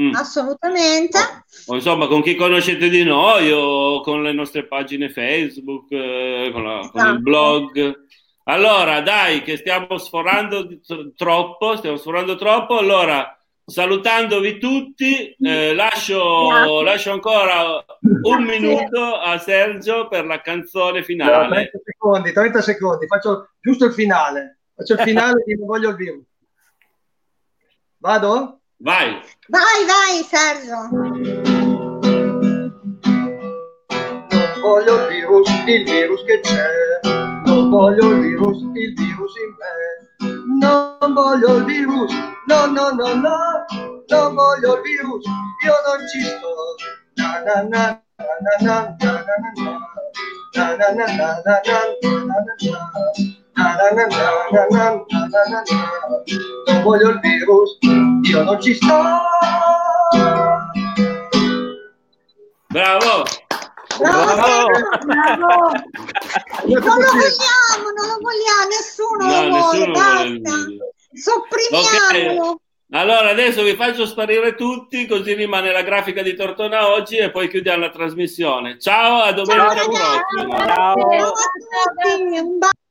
B: Mm. Assolutamente.
A: O, insomma, con chi conoscete di noi o con le nostre pagine Facebook, eh, con, la, esatto. con, il blog. Allora, dai, che stiamo sforando troppo, stiamo sforando troppo. Allora, salutandovi tutti, eh, lascio, lascio, ancora un minuto a Sergio per la canzone finale.
D: 30 secondi, 30 secondi, faccio giusto il finale. Faccio il finale di Non voglio il virus. Vado?
A: Vai.
B: Vai, vai, Sergio.
D: Non voglio il virus, il virus che c'è. Non voglio il virus, il virus in me. Non voglio il virus, no, no, no, no. Non voglio il virus, io non ci sto. Na, na, na, na, na, na, na, na, na. Na, na, na, na, na, na, na, na, na. Non voglio il virus, io non ci sto.
A: Bravo!
B: Bravo! Bravo! non lo vogliamo, non lo vogliamo, nessuno no, lo vuole, basta. Sopprimiamolo. Okay.
A: Allora adesso vi faccio sparire tutti, così rimane la grafica di Tortona oggi e poi chiudiamo la trasmissione. Ciao, a domenica
B: prossima. Ciao, Ciao. Ciao a tutti.